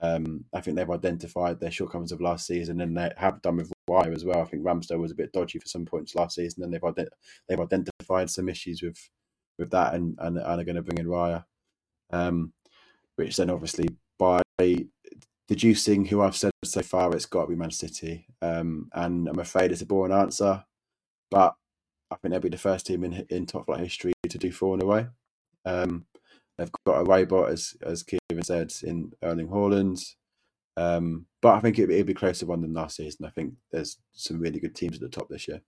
Um, I think they've identified their shortcomings of last season, and they have done with Raya as well. I think Ramsdale was a bit dodgy for some points last season, and they've ident- they've identified some issues with with that, and and, and are going to bring in Raya, um, which then obviously by deducing who I've said so far, it's got to be Man City, um, and I'm afraid it's a boring answer, but I think they'll be the first team in in top flight history to do four in a way. Um, they've got a robot, as as Kieran said, in Erling Haaland. Um, but I think it, it'll be closer one than last season. I think there's some really good teams at the top this year.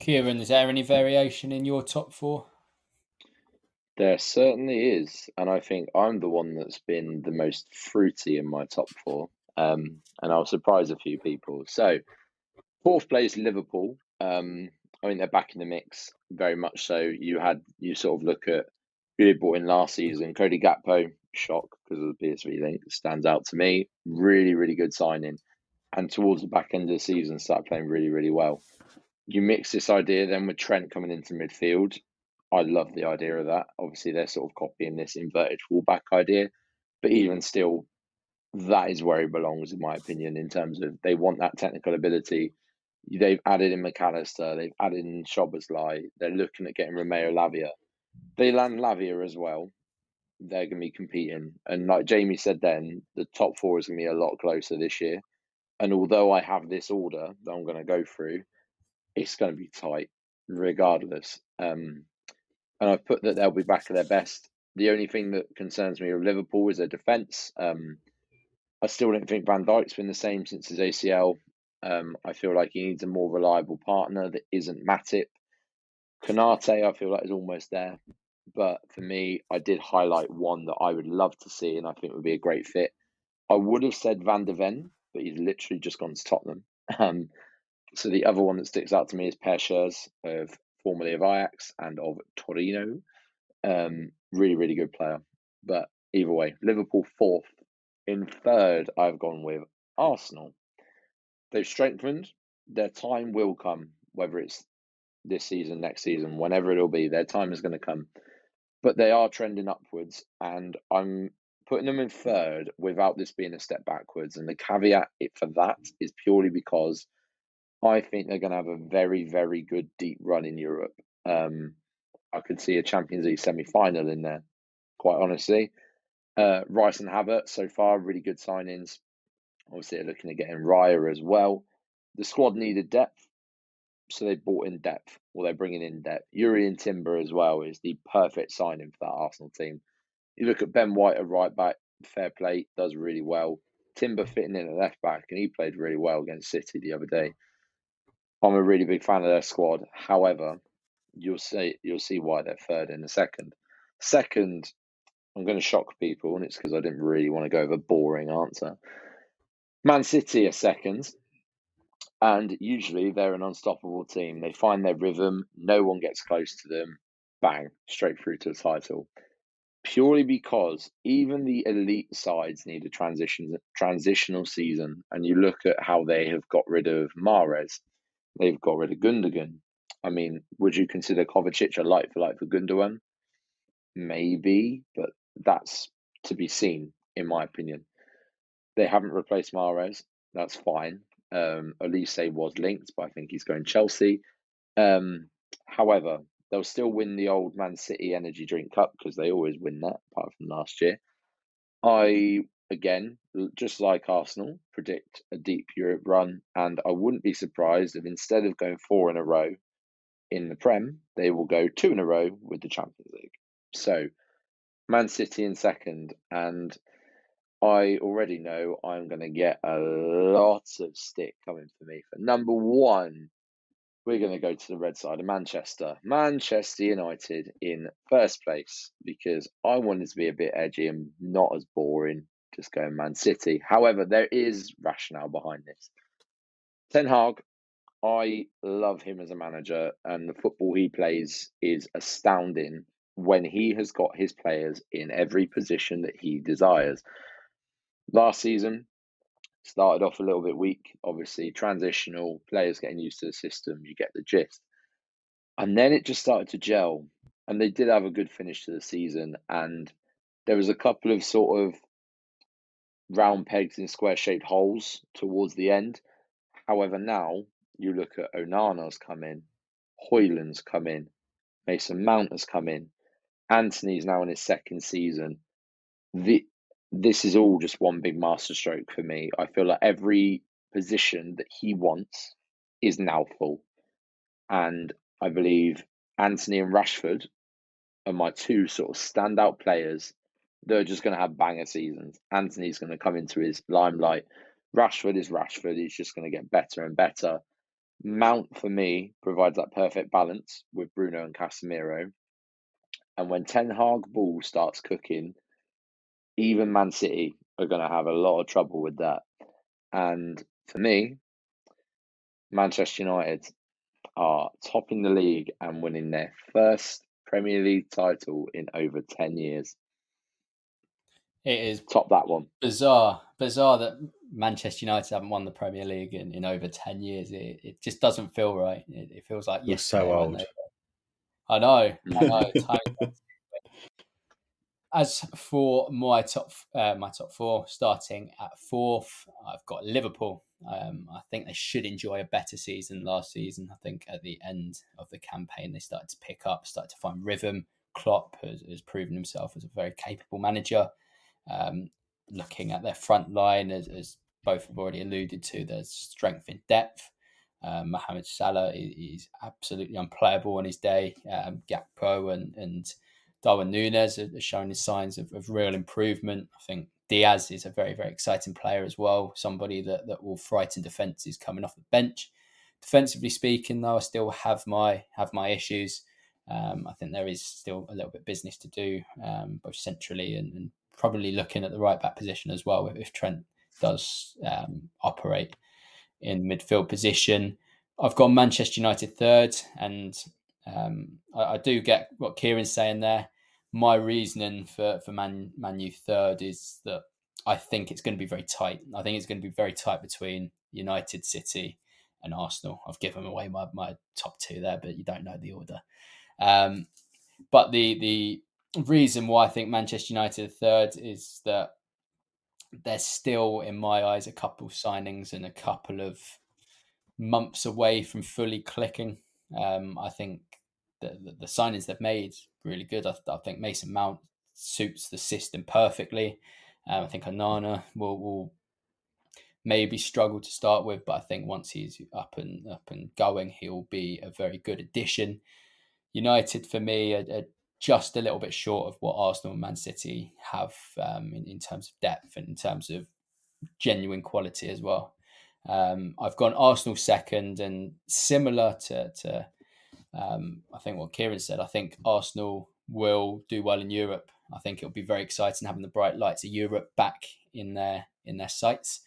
Kieran, is there any variation in your top four? There certainly is, and I think I'm the one that's been the most fruity in my top four, um, and I'll surprise a few people. So, fourth place Liverpool. Um, I mean, they're back in the mix, very much so. You had you sort of look at who they brought in last season. Cody Gakpo, shock because of the PSV link, stands out to me. Really, really good signing, and towards the back end of the season, start playing really, really well. You mix this idea then with Trent coming into midfield. I love the idea of that. Obviously, they're sort of copying this inverted fullback idea, but even still, that is where he belongs, in my opinion, in terms of they want that technical ability. They've added in McAllister, they've added in Szoboszlai, they're looking at getting Romeo Lavia. They land Lavia as well. They're going to be competing. And like Jamie said then, the top four is going to be a lot closer this year. And although I have this order that I'm going to go through, it's going to be tight regardless. Um, and I've put that they'll be back at their best. The only thing that concerns me with Liverpool is their defence. Um, I still don't think Van Dijk's been the same since his ACL. Um, I feel like he needs a more reliable partner that isn't Matip. Konate, I feel like is almost there. But for me, I did highlight one that I would love to see and I think would be a great fit. I would have said Van der Ven, but he's literally just gone to Tottenham. (laughs) Um, so the other one that sticks out to me is Per Schuurs of formerly of Ajax and of Torino. Um, really, really good player. But either way, Liverpool fourth. In third, I've gone with Arsenal. They've strengthened. Their time will come, whether it's this season, next season, whenever it'll be. Their time is going to come. But they are trending upwards, and I'm putting them in third without this being a step backwards. And the caveat for that is purely because I think they're going to have a very, very good deep run in Europe. Um, I could see a Champions League semi final in there, quite honestly. Uh, Rice and Havertz so far, really good signings. Obviously, they're looking at getting Raya as well. The squad needed depth, so they bought in depth, or they're bringing in depth. Jurrien Timber as well is the perfect signing for that Arsenal team. You look at Ben White at right back, fair play, does really well. Timber fitting in at left back, and he played really well against City the other day. I'm a really big fan of their squad. However, you'll see you'll see why they're third in a second. Second, I'm going to shock people, and it's because I didn't really want to go with a boring answer. Man City are second, and usually they're an unstoppable team. They find their rhythm, no one gets close to them, bang, straight through to the title. Purely because even the elite sides need a transition transitional season, and you look at how they have got rid of Mahrez, they've got rid of Gundogan. I mean, would you consider Kovacic a light for light for Gundogan? Maybe, but that's to be seen, in my opinion. They haven't replaced Mahrez. That's fine. Um, was linked, but I think he's going Chelsea. Um, however, they'll still win the old Man City Energy Drink Cup because they always win that, apart from last year. I, again, just like Arsenal, predict a deep Europe run, and I wouldn't be surprised if instead of going four in a row in the Prem, they will go two in a row with the Champions League. So, Man City in second, and I already know I'm going to get a lot of stick coming for me. For number one, we're going to go to the red side of Manchester. Manchester United in first place because I wanted to be a bit edgy and not as boring, just going Man City. However, there is rationale behind this. Ten Hag, I love him as a manager, and the football he plays is astounding when he has got his players in every position that he desires. Last season, started off a little bit weak, obviously, transitional, players getting used to the system, you get the gist. And then it just started to gel. And they did have a good finish to the season. And there was a couple of sort of round pegs in square shaped holes towards the end. However, now you look at Onana's come in, Højlund's come in, Mason Mount has come in, Antony's now in his second season. The this is all just one big masterstroke for me. I feel like every position that he wants is now full. And I believe Antony and Rashford are my two sort of standout players. They're just going to have banger seasons. Antony's going to come into his limelight. Rashford is Rashford. He's just going to get better and better. Mount, for me, provides that perfect balance with Bruno and Casemiro. And when Ten Hag ball starts cooking, even Man City are going to have a lot of trouble with that. And for me, Manchester United are topping the league and winning their first Premier League title in over 10 years. It is top that one. Bizarre, bizarre that Manchester United haven't won the Premier League in, in over 10 years. It, it just doesn't feel right. It, it feels like you're so old. I know, I know. (laughs) As for my top, uh, my top four, starting at fourth, I've got Liverpool. Um, I think they should enjoy a better season last season. I think at the end of the campaign, they started to pick up, started to find rhythm. Klopp has, has proven himself as a very capable manager. Um, looking at their front line, as, as, both have already alluded to, there's strength in depth. Um, Mohamed Salah is, absolutely unplayable on his day. Um, Gakpo and, and Darwin Nunez has shown his signs of, of real improvement. I think Diaz is a very, very exciting player as well. Somebody that, that will frighten defences coming off the bench. Defensively speaking, though, I still have my have my issues. Um, I think there is still a little bit business to do, um, both centrally and, and, probably looking at the right back position as well. If Trent does um, operate in midfield position, I've got Manchester United third, and um, I, I, do get what Kieran's saying there my reasoning for for Man third is that I think it's going to be very tight. I think it's going to be very tight between United, City, and Arsenal. I've given away my, my top two there, but you don't know the order. Um, but the the reason why I think Manchester United third is that there's still, in my eyes, a couple signings and a couple of months away from fully clicking. Um, I think the, the, signings they've made really good. I, I, think Mason Mount suits the system perfectly. Um, I think Onana will, will maybe struggle to start with, but I think once he's up and up and going, he'll be a very good addition. United for me are, are just a little bit short of what Arsenal and Man City have um, in, in terms of depth and in terms of genuine quality as well. Um, I've gone Arsenal second, and similar to, to um, I think what Kieran said. I think Arsenal will do well in Europe. I think it'll be very exciting having the bright lights of Europe back in their in their sights,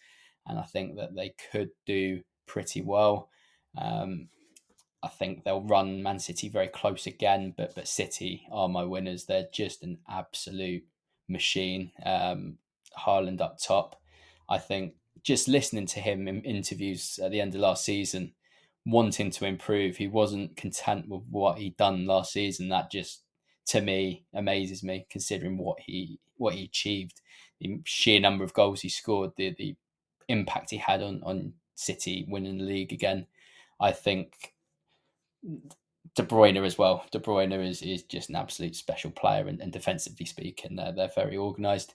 and I think that they could do pretty well. Um, I think they'll run Man City very close again, but but City are my winners. They're just an absolute machine. Um, Haaland up top. I think just listening to him in interviews at the end of last season, wanting to improve, he wasn't content with what he'd done last season. That just to me amazes me, considering what he what he achieved, the sheer number of goals he scored, the the impact he had on on City winning the league again. I think De Bruyne as well. De Bruyne is, is just an absolute special player, and, and defensively speaking, they're they're very organised.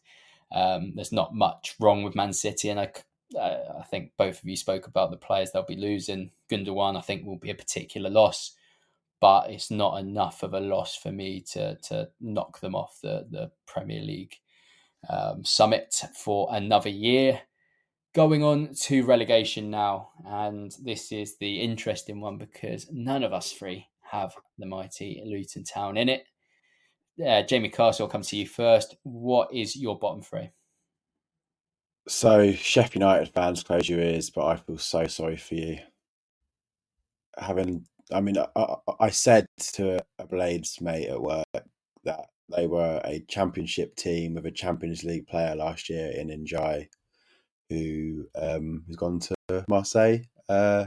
Um, there's not much wrong with Man City, and I I think both of you spoke about the players they'll be losing. Gundogan, I think, will be a particular loss, but it's not enough of a loss for me to to knock them off the the Premier League um, summit for another year. Going on to relegation now, and this is the interesting one because none of us three have the mighty Luton Town in it. Uh, Jamie Castle, I'll come to you first. What is your bottom three? So, Sheffield United fans, close your ears, but I feel so sorry for you. Having, I mean, I, I said to a Blades mate at work that they were a championship team with a Champions League player last year in Ndiaye who um, has gone to Marseille. Uh,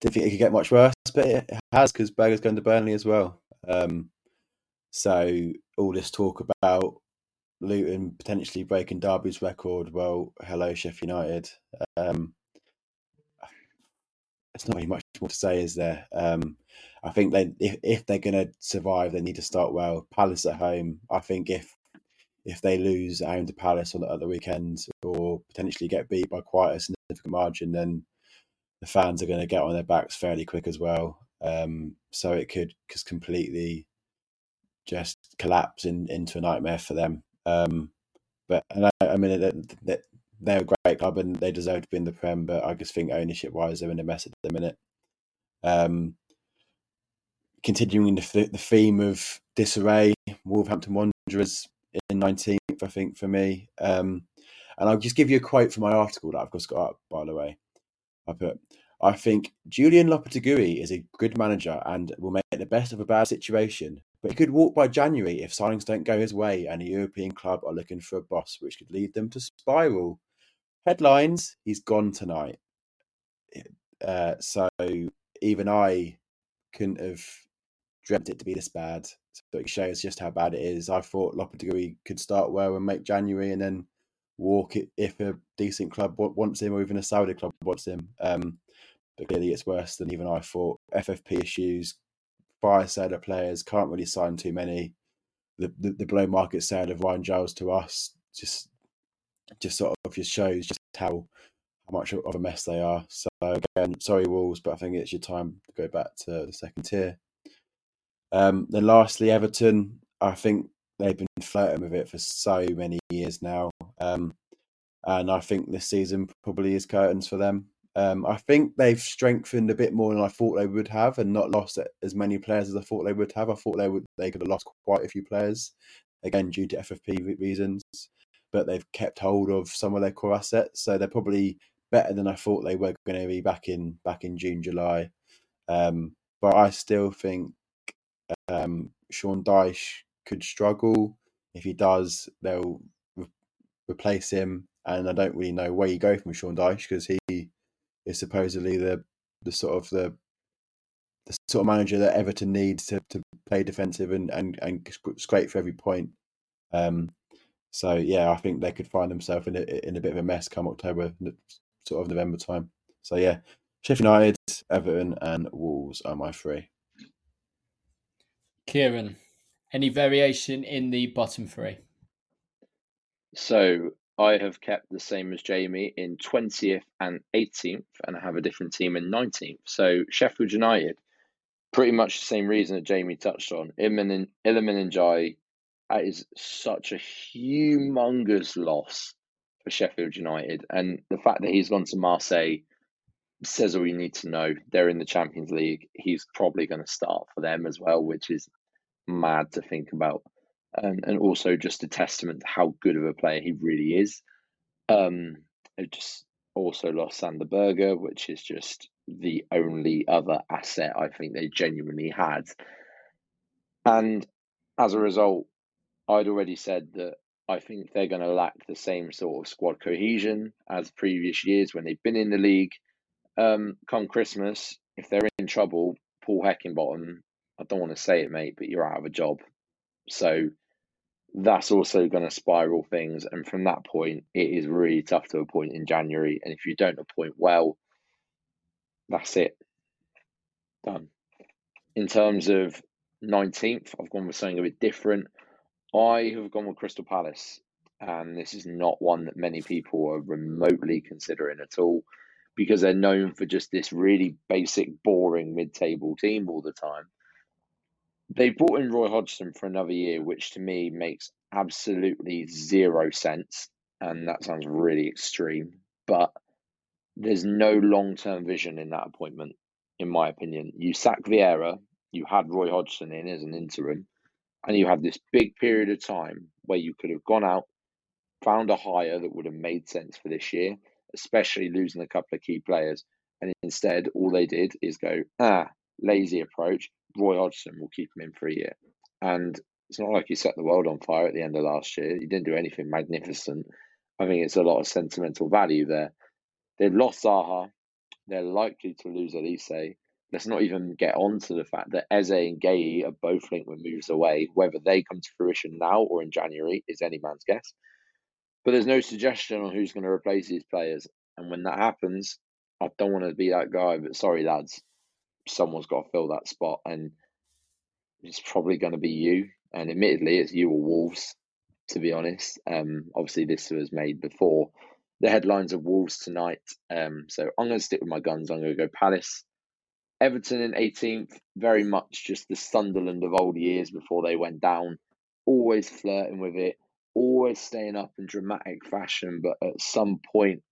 didn't think it could get much worse, but it has because Berge's going to Burnley as well. Um, so all this talk about Luton potentially breaking Derby's record, well, hello Sheffield United. Um, it's not really much more to say, is there? Um, I think they if, if they're going to survive, they need to start well. Palace at home. I think if if they lose at home to Palace on the, at the weekend or potentially get beat by quite a significant margin, then the fans are going to get on their backs fairly quick as well. Um, so it could just completely just collapse in, into a nightmare for them. Um, but and I, I mean, they, they're a great club and they deserve to be in the Prem, but I just think ownership wise, they're in a mess at the minute. Um, continuing the, the theme of disarray, Wolverhampton Wanderers in 19th, I think, for me. Um, and I'll just give you a quote from my article that I've just got up, by the way. I put, I think Julian Lopetegui is a good manager and will make the best of a bad situation, but he could walk by January if signings don't go his way and a European club are looking for a boss, which could lead them to spiral. Headlines: He's gone tonight. Uh, so even I couldn't have dreamt it to be this bad. So it shows just how bad it is. I thought Lopetegui could start well and make January and then walk it if a decent club wants him or even a Saudi club wants him. Um, but clearly it's worse than even I thought. FFP issues, fire sale of players, can't really sign too many. The, the, the below market sale of Ryan Giles to us just just sort of just shows just how how much of a mess they are. So again, sorry Wolves, but I think it's your time to go back to the second tier. Um, then lastly, Everton. I think they've been flirting with it for so many years now, um, and I think this season probably is curtains for them. Um, I think they've strengthened a bit more than I thought they would have, and not lost as many players as I thought they would have. I thought they would they could have lost quite a few players, again due to FFP reasons, but they've kept hold of some of their core assets, so they're probably better than I thought they were going to be back in back in June July. Um, but I still think um, Sean Dyche could struggle. If he does, they'll re- replace him, and I don't really know where you go from Sean Dyche because he is supposedly the the sort of the the sort of manager that Everton needs to, to play defensive and, and, and scrape for every point. Um, so yeah, I think they could find themselves in a, in a bit of a mess come October, sort of November time. So yeah, Sheffield United, Everton, and Wolves are my three. Kieran, any variation in the bottom three? So I have kept the same as Jamie in 20th and 18th, and I have a different team in 19th. So Sheffield United, pretty much the same reason that Jamie touched on. Iliman Ndiaye, that is such a humongous loss for Sheffield United. And the fact that he's gone to Marseille says all you need to know. They're in the Champions League. He's probably going to start for them as well, which is mad to think about. Um, and also just a testament to how good of a player he really is. Um, it just also lost Sander Berge, which is just the only other asset I think they genuinely had. And as a result, I'd already said that I think they're going to lack the same sort of squad cohesion as previous years when they've been in the league. Um, come Christmas, if they're in trouble, Paul Heckingbottom, I don't want to say it, mate, but you're out of a job. So that's also going to spiral things. And from that point, it is really tough to appoint in January. And if you don't appoint well, that's it. Done. In terms of 19th, I've gone with something a bit different. I have gone with Crystal Palace, and this is not one that many people are remotely considering at all because they're known for just this really basic, boring mid table team all the time. They brought in Roy Hodgson for another year, which to me makes absolutely zero sense. And that sounds really extreme, but there's no long term vision in that appointment, in my opinion. You sack Vieira, you had Roy Hodgson in as an interim, and you have this big period of time where you could have gone out, found a hire that would have made sense for this year, especially losing a couple of key players. And instead, all they did is go, ah, lazy approach. Roy Hodgson will keep him in for a year. And it's not like he set the world on fire at the end of last year. He didn't do anything magnificent. I think it's a lot of sentimental value there. They've lost Zaha. They're likely to lose Olise. Let's not even get on to the fact that Eze and Guéhi are both linked with moves away. Whether they come to fruition now or in January is any man's guess. But there's no suggestion on who's going to replace these players. And when that happens, I don't want to be that guy, but sorry, lads, someone's got to fill that spot. And it's probably going to be you. And admittedly, it's you or Wolves, to be honest. Um, obviously, this was made before the headlines of Wolves tonight. Um, so I'm going to stick with my guns. I'm going to go Palace. Everton in 18th, very much just the Sunderland of old years before they went down. Always flirting with it, always staying up in dramatic fashion, but at some point,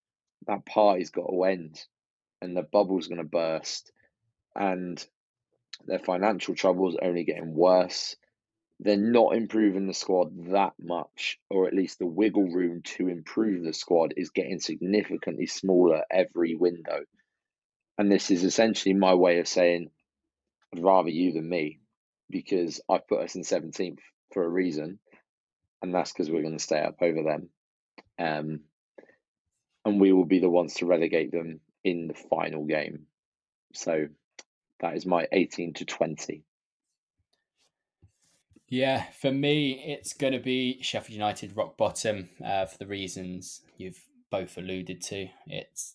that party's got to end and the bubble's going to burst. And their financial troubles are only getting worse. They're not improving the squad that much, or at least the wiggle room to improve the squad is getting significantly smaller every window. And this is essentially my way of saying, I'd rather you than me, because I've put us in 17th for a reason, and that's because we're going to stay up over them. Um, and we will be the ones to relegate them in the final game. So that is my 18 to 20. Yeah, for me, it's going to be Sheffield United rock bottom uh, for the reasons you've both alluded to. It's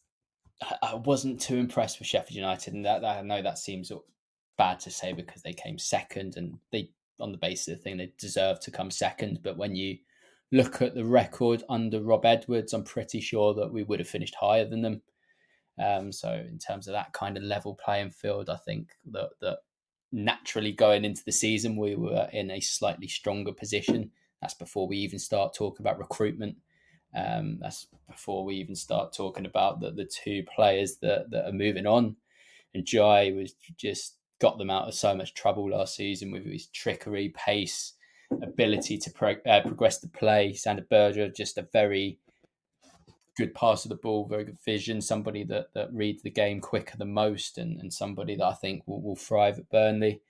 I wasn't too impressed with Sheffield United, and that, I know that seems bad to say because they came second, and they on the basis of the thing they deserve to come second. But when you look at the record under Rob Edwards, I'm pretty sure that we would have finished higher than them. Um, so in terms of that kind of level playing field, I think that that naturally going into the season we were in a slightly stronger position. That's before we even start talking about recruitment. Um, that's before we even start talking about the, the two players that, that are moving on. Ndiaye was just got them out of so much trouble last season with his trickery, pace, ability to pro- uh, progress the play. Sander Berge, just a very good pass of the ball, very good vision, somebody that, that reads the game quicker than most, and, and somebody that I think will, will thrive at Burnley.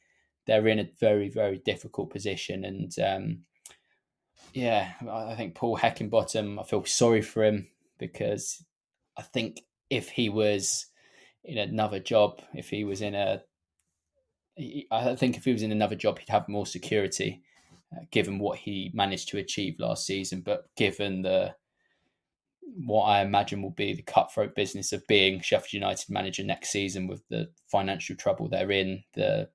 They're in a very, very difficult position. And um, yeah, I think Paul Heckingbottom, I feel sorry for him because I think if he was in another job, if he was in a, I think if he was in another job, he'd have more security, uh, given what he managed to achieve last season. But given the what I imagine will be the cutthroat business of being Sheffield United manager next season with the financial trouble they're in, the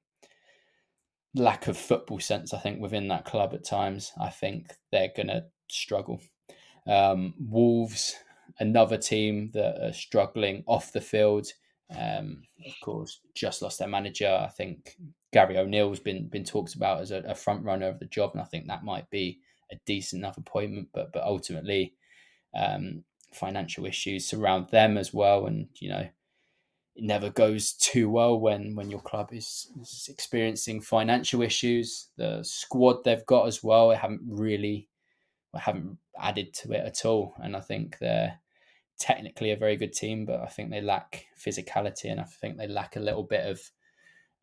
lack of football sense, I think, within that club at times. I think they're going to struggle. Um, Wolves, another team that are struggling off the field. Um, of course, just lost their manager. I think Gary O'Neill's been been talked about as a, a front runner of the job, and I think that might be a decent enough appointment. But but ultimately, um, financial issues surround them as well. And, you know, it never goes too well when when your club is, is experiencing financial issues. The squad they've got as well, I haven't really, I haven't added to it at all, and I think they're technically a very good team, but I think they lack physicality, and I think they lack a little bit of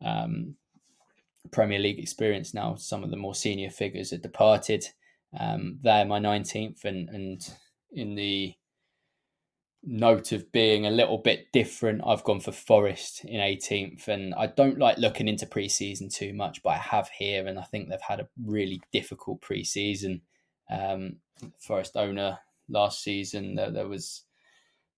um, Premier League experience now. Some of the more senior figures have departed. Um, they're my nineteenth, and and in the note of being a little bit different, I've gone for Forest in 18th. And I don't like looking into pre-season too much, but I have here, and I think they've had a really difficult pre-season. Um, Forest owner last season, there, there, was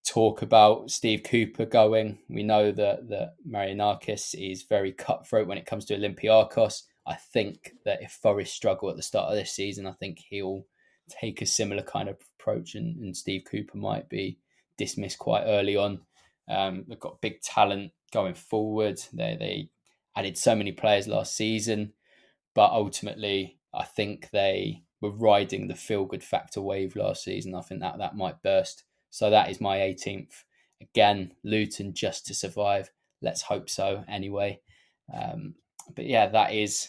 talk about Steve Cooper going. We know that that Marinakis is very cutthroat when it comes to Olympiacos. I think that if Forest struggle at the start of this season, I think he'll take a similar kind of approach, and, and Steve Cooper might be dismissed quite early on. Um, they've got big talent going forward. They they added so many players last season, but ultimately, I think they were riding the feel good factor wave last season. I think that that might burst. So that is my 18th. Again, Luton just to survive. Let's hope so. Anyway, um, but yeah, that is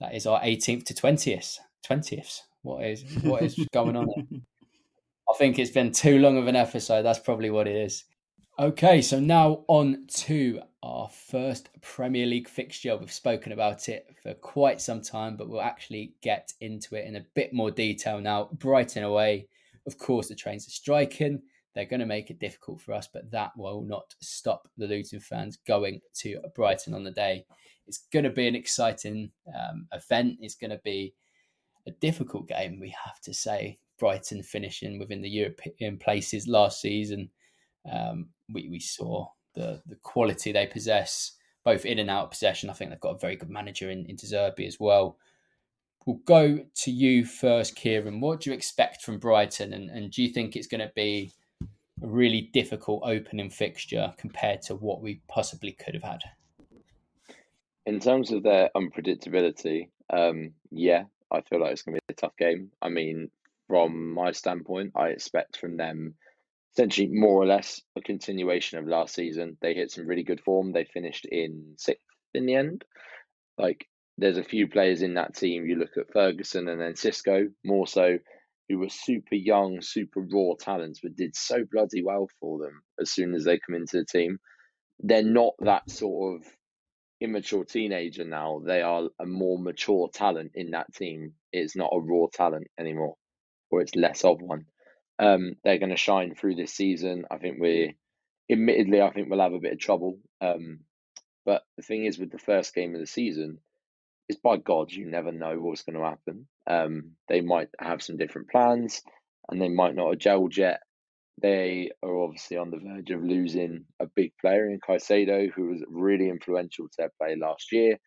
that is our 18th to 20th. 20th. What is what is going on there? I think it's been too long of an episode. That's probably what it is. Okay, so now on to our first Premier League fixture. We've spoken about it for quite some time, but we'll actually get into it in a bit more detail now. Brighton away. Of course, the trains are striking. They're going to make it difficult for us, but that will not stop the Luton fans going to Brighton on the day. It's going to be an exciting um, event. It's going to be a difficult game, we have to say. Brighton finishing within the European places last season. Um, we, we saw the, the quality they possess, both in and out of possession. I think they've got a very good manager in, in as well. We'll go to you first, Kieran. What do you expect from Brighton? And, and do you think it's going to be a really difficult opening fixture compared to what we possibly could have had? In terms of their unpredictability, um, yeah, I feel like it's going to be a tough game. I mean, from my standpoint, I expect from them essentially more or less a continuation of last season. They hit some really good form. They finished in sixth in the end. Like there's a few players in that team. You look at Ferguson and Enciso more so, who were super young, super raw talents, but did so bloody well for them as soon as they come into the team. They're not that sort of immature teenager now. They are a more mature talent in that team. It's not a raw talent anymore or it's less of one. Um, they're going to shine through this season. I think we're, admittedly, I think we'll have a bit of trouble. Um, but the thing is, with the first game of the season, is by God, you never know what's going to happen. Um, they might have some different plans, and they might not have gelled yet. They are obviously on the verge of losing a big player in Caicedo, who was really influential to their play last year.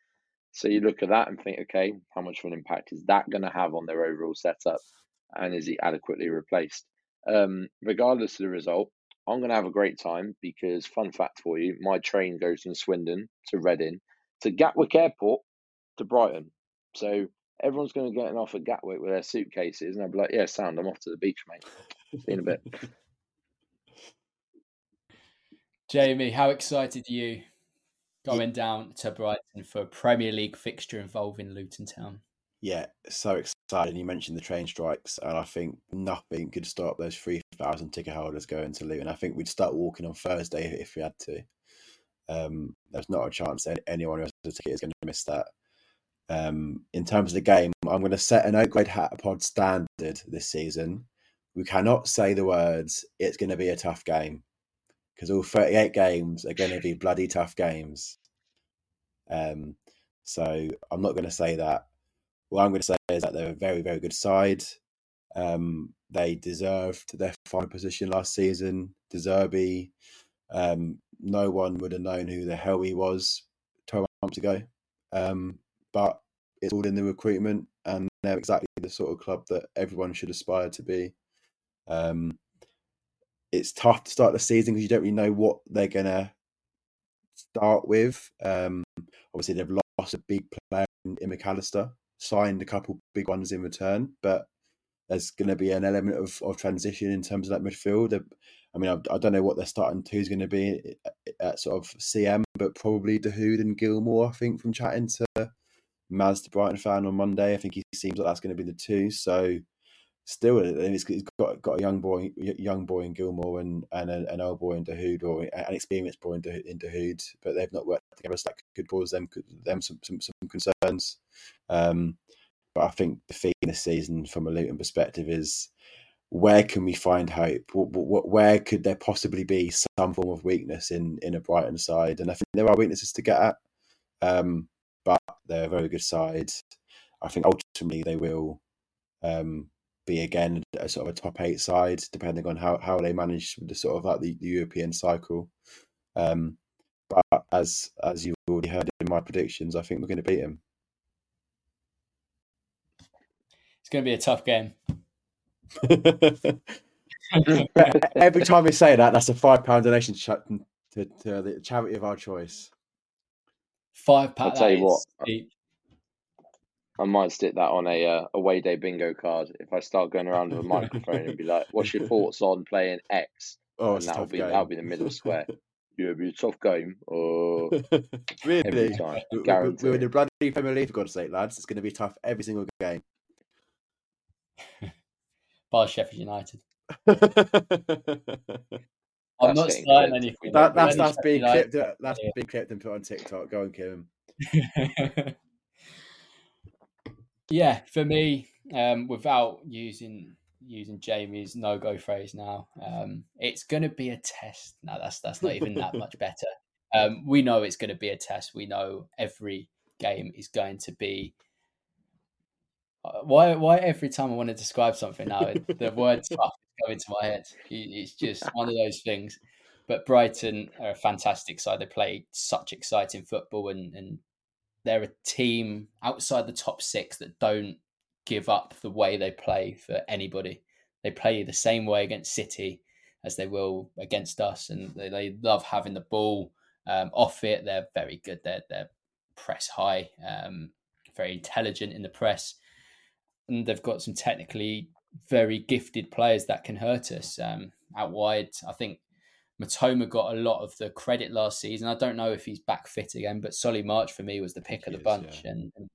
So you look at that and think, okay, how much of an impact is that going to have on their overall setup? and is he adequately replaced? Um, regardless of the result, I'm going to have a great time because, fun fact for you, my train goes from Swindon to Reading to Gatwick Airport to Brighton. So everyone's going to get off at Gatwick with their suitcases, and I'll be like, "Yeah, sound. I'm off to the beach, mate. See in a bit." (laughs) Jamie, how excited are you going down to Brighton for a Premier League fixture involving Luton Town? Yeah, so excited. You mentioned the train strikes, and I think nothing could stop those 3,000 ticket holders going to Luton. I think we'd start walking on Thursday if we had to. Um, there's not a chance that anyone who has a ticket is going to miss that. Um, in terms of the game, I'm going to set an Oak Road Hat Pod standard this season. We cannot say the words, it's going to be a tough game, because all 38 games are going to be bloody tough games. Um, so I'm not going to say that what I'm going to say is that they're a very, very good side. Um, they deserved their final position last season. De Zerbi, um, no one would have known who the hell he was 12 months ago. Um, but it's all in the recruitment, and they're exactly the sort of club that everyone should aspire to be. Um, it's tough to start the season because you don't really know what they're to start with. Um, obviously, they've lost a big player in, in McAllister, signed a couple big ones in return, but there's going to be an element of, of transition in terms of that midfield. I mean, I, I don't know what their starting two is going to be at sort of CM, but probably Dahoud and Gilmour. I think from chatting to Maz, the Brighton fan on Monday, I think he seems like that's going to be the two. So still, he's got got a young boy, young boy in Gilmour and and an old boy in Dahoud or an experienced boy in Dahoud, but they've not worked together, so that could cause them them some some, some concerns. Um, but I think the theme this season, from a Luton perspective, is where can we find hope? Where could there possibly be some form of weakness in in a Brighton side? And I think there are weaknesses to get at, um, but they're a very good side. I think ultimately they will um, be again a sort of a top eight side, depending on how, how they manage the sort of like the, the European cycle. Um, but as as you've already heard in my predictions, I think we're going to beat him. It's going to be a tough game. (laughs) Every time we say that, that's a five pound donation to, to, to, the charity of our choice. Five pound. I'll tell you what. I might stick that on a uh, away day bingo card if I start going around with a microphone and be like, "What's your (laughs) thoughts on playing X?" Oh, and that'll be game. that'll be the middle square. yeah, it'll be a tough game. Oh, (laughs) really? Every time, we're, we're in the bloody Premier League for God's sake, lads. It's going to be tough every single game. (laughs) By Sheffield United. I'm not starting anything. That, that's that's being clipped. That's yeah. being clipped and put on TikTok. Go and kill Kieran. Yeah, for me, um, without using using Jamie's no go phrase now, um, it's going to be a test. No, that's that's not even that much better. (laughs) Um, we know it's going to be a test. We know every game is going to be uh, why? Why every time I want to describe something now, the word (laughs) tough is coming to my head. It's just one of those things. But Brighton are a fantastic side. They play such exciting football, and, and they're a team outside the top six that don't give up the way they play for anybody. They play the same way against City as they will against us, and they, they love having the ball um, off it. They're very good. They're they're press high, um, very intelligent in the press and they've got some technically very gifted players that can hurt us um, out wide. I think Mitoma got a lot of the credit last season. I don't know if he's back fit again, but Solly March for me was the pick of the is, bunch, yeah. and, and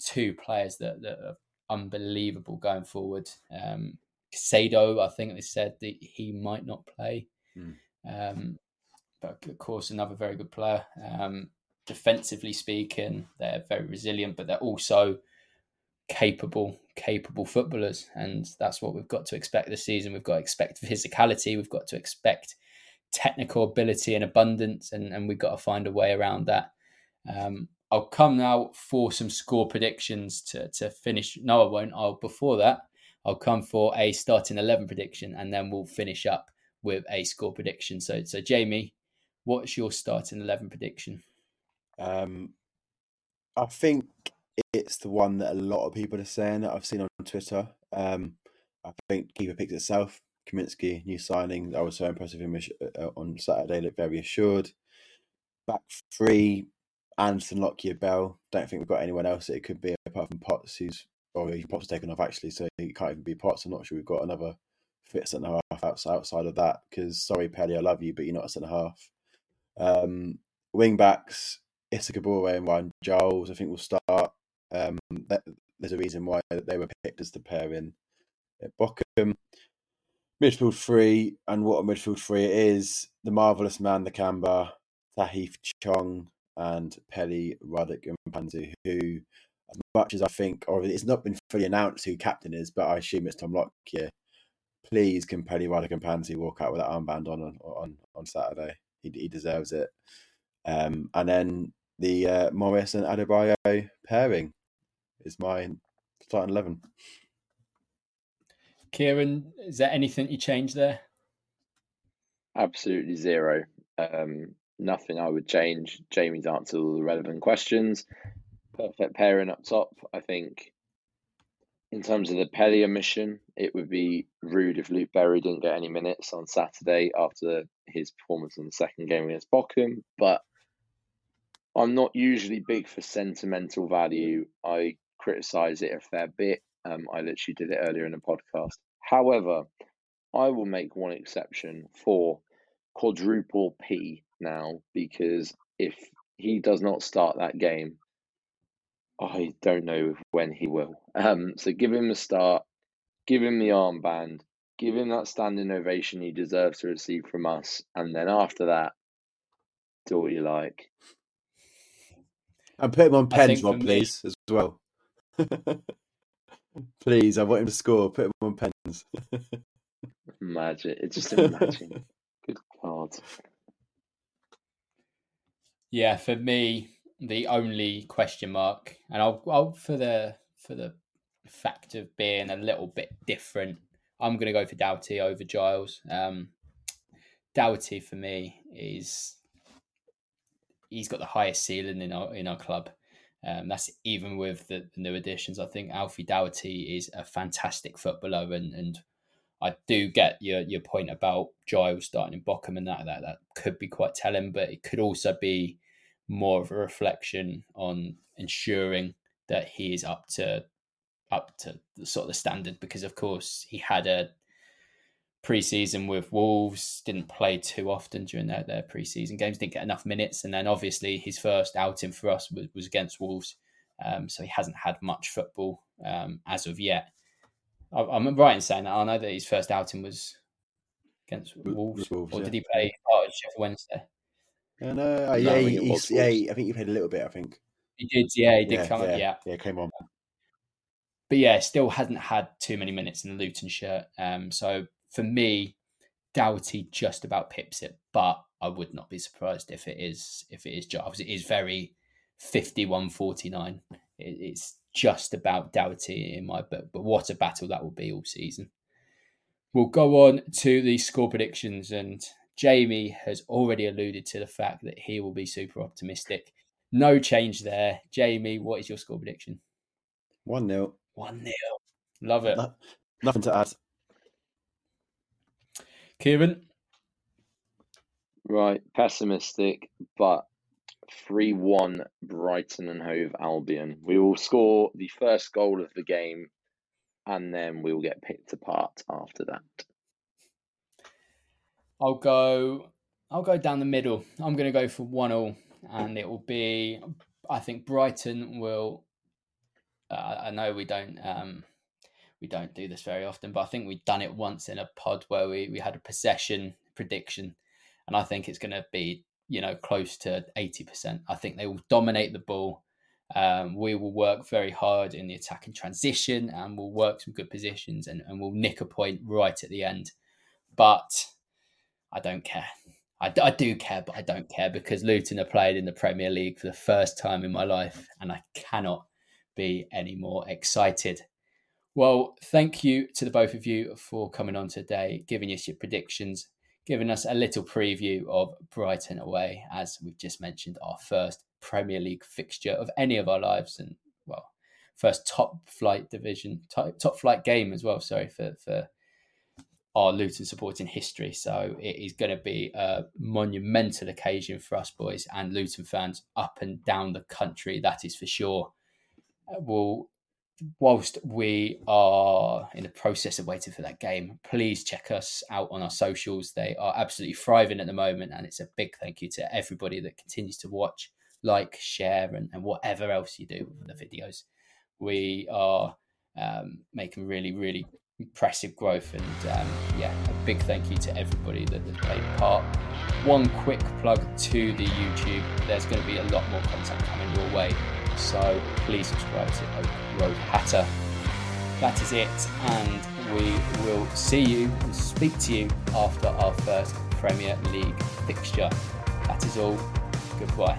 two players that, that are unbelievable going forward. Um, Sado, I think they said that he might not play, mm. um, but of course another very good player. Um, defensively speaking, they're very resilient, but they're also capable, capable footballers, and that's what we've got to expect this season. We've got to expect physicality. We've got to expect technical ability and abundance, and, and we've got to find a way around that. Um, I'll come now for some score predictions to to finish. No, I won't. I'll before that. I'll come for a starting eleven prediction, and then we'll finish up with a score prediction. So, so Jamie, what's your starting eleven prediction? Um, I think it's the one that a lot of people are saying that I've seen on Twitter. Um, I think keeper picks itself. Kaminski, new signing. I was so impressed with him uh, on Saturday. Looked very assured. Back three, Andersen, Lockyer, Bell. Don't think we've got anyone else that it could be apart from Potts, who's or Potts taken off actually, so he can't even be Potts. I'm not sure we've got another fit centre half outside, outside of that. Because sorry, Pelly, I love you, but you're not a centre half. Um, wing backs, Issa Kabore and Ryan Giles. I think we'll start. Um, that, there's a reason why they were picked as the pair in at Bochum. Midfield three, and what a midfield three it is. The marvellous man, the Nakamba, Tahith Chong, and Pelly Ruddock and Mpanzu, who, as much as I think, or it's not been fully announced who captain is, but I assume it's Tom Lockyer. Please, can Pelly Ruddock and Mpanzu walk out with that armband on on on Saturday? He, he deserves it. Um, and then the uh, Morris and Adebayo pairing is my starting eleven. Kieran, is there anything you change there? Absolutely zero. Um, nothing I would change. Jamie's answered all the relevant questions. Perfect pairing up top. I think in terms of the Pelly mission, it would be rude if Luke Berry didn't get any minutes on Saturday after his performance in the second game against Bochum. But I'm not usually big for sentimental value. I criticize it a fair bit. Um, I literally did it earlier in the podcast. However, I will make one exception for quadruple P now because if he does not start that game, I don't know when he will. Um, so give him a start, give him the armband, give him that standing ovation he deserves to receive from us, and then after that, do what you like. And put him on pens, Rob, please, me... as well. (laughs) please, I want him to score. Put him on pens. imagine. It's just imagine. (laughs) Good God. Yeah, for me, the only question mark, and I'll, I'll for the for the fact of being a little bit different, I'm going to go for Doughty over Giles. Um, Doughty for me is he's got the highest ceiling in our in our club. Um, that's even with the, the, new additions. I think Alfie Doughty is a fantastic footballer, and, and I do get your your point about Giles starting in Bochum and that that that could be quite telling, but it could also be more of a reflection on ensuring that he is up to up to the sort of the standard because of course he had a pre-season with Wolves, didn't play too often during their, their pre-season games, didn't get enough minutes, and then obviously his first outing for us was, was against Wolves, um, so he hasn't had much football um, as of yet. I, am right in saying that. I know that his first outing was against Wolves, Wolves or yeah. did he play oh, Sheffield Wednesday? And uh, yeah, he, yeah, I think he played a little bit. I think he did. Yeah, he did yeah, come. Yeah, yeah, yeah, came on. But yeah, still hasn't had too many minutes in the Luton shirt. Um, so for me, Doughty just about pips it, but I would not be surprised if it is if it is Giles. It is very 51-49. It, it's just about Doughty in my book, but what a battle that will be all season. We'll go on to the score predictions, and Jamie has already alluded to the fact that he will be super optimistic. No change there. Jamie, what is your score prediction? 1 0. 1 0. Love it. No, nothing to add. Kieran? Right, pessimistic, but 3 1 Brighton and Hove Albion. We will score the first goal of the game and then we will get picked apart after that. I'll go I'll go down the middle. I'm going to go for 1 0 and it will be I think Brighton will uh, I know we don't um, we don't do this very often, but I think we've done it once in a pod where we, we had a possession prediction, and I think it's going to be you know close to eighty percent. I think they will dominate the ball. Um, we will work very hard in the attack and transition, and we'll work some good positions, and, and we'll nick a point right at the end. But I don't care. I, I do care, but I don't care because Luton are played in the Premier League for the first time in my life, and I cannot be any more excited. Well, thank you to the both of you for coming on today, giving us your predictions, giving us a little preview of Brighton away, as we've just mentioned, our first Premier League fixture of any of our lives, and well, first top flight division, top, top flight game as well. Sorry for for our Luton supporting history. So it is going to be a monumental occasion for us boys and Luton fans up and down the country. That is for sure. We'll whilst we are in the process of waiting for that game, please check us out on our socials. They are absolutely thriving at the moment, and it's a big thank you to everybody that continues to watch, like, share, and, and whatever else you do with the videos. We are um, making really, really impressive growth, and um, yeah, a big thank you to everybody that has played part. One quick plug to the YouTube. There's going to be a lot more content coming your way so please subscribe to Oak Road Hatter. That is it, and we will see you and speak to you after our first Premier League fixture. That is all. Goodbye.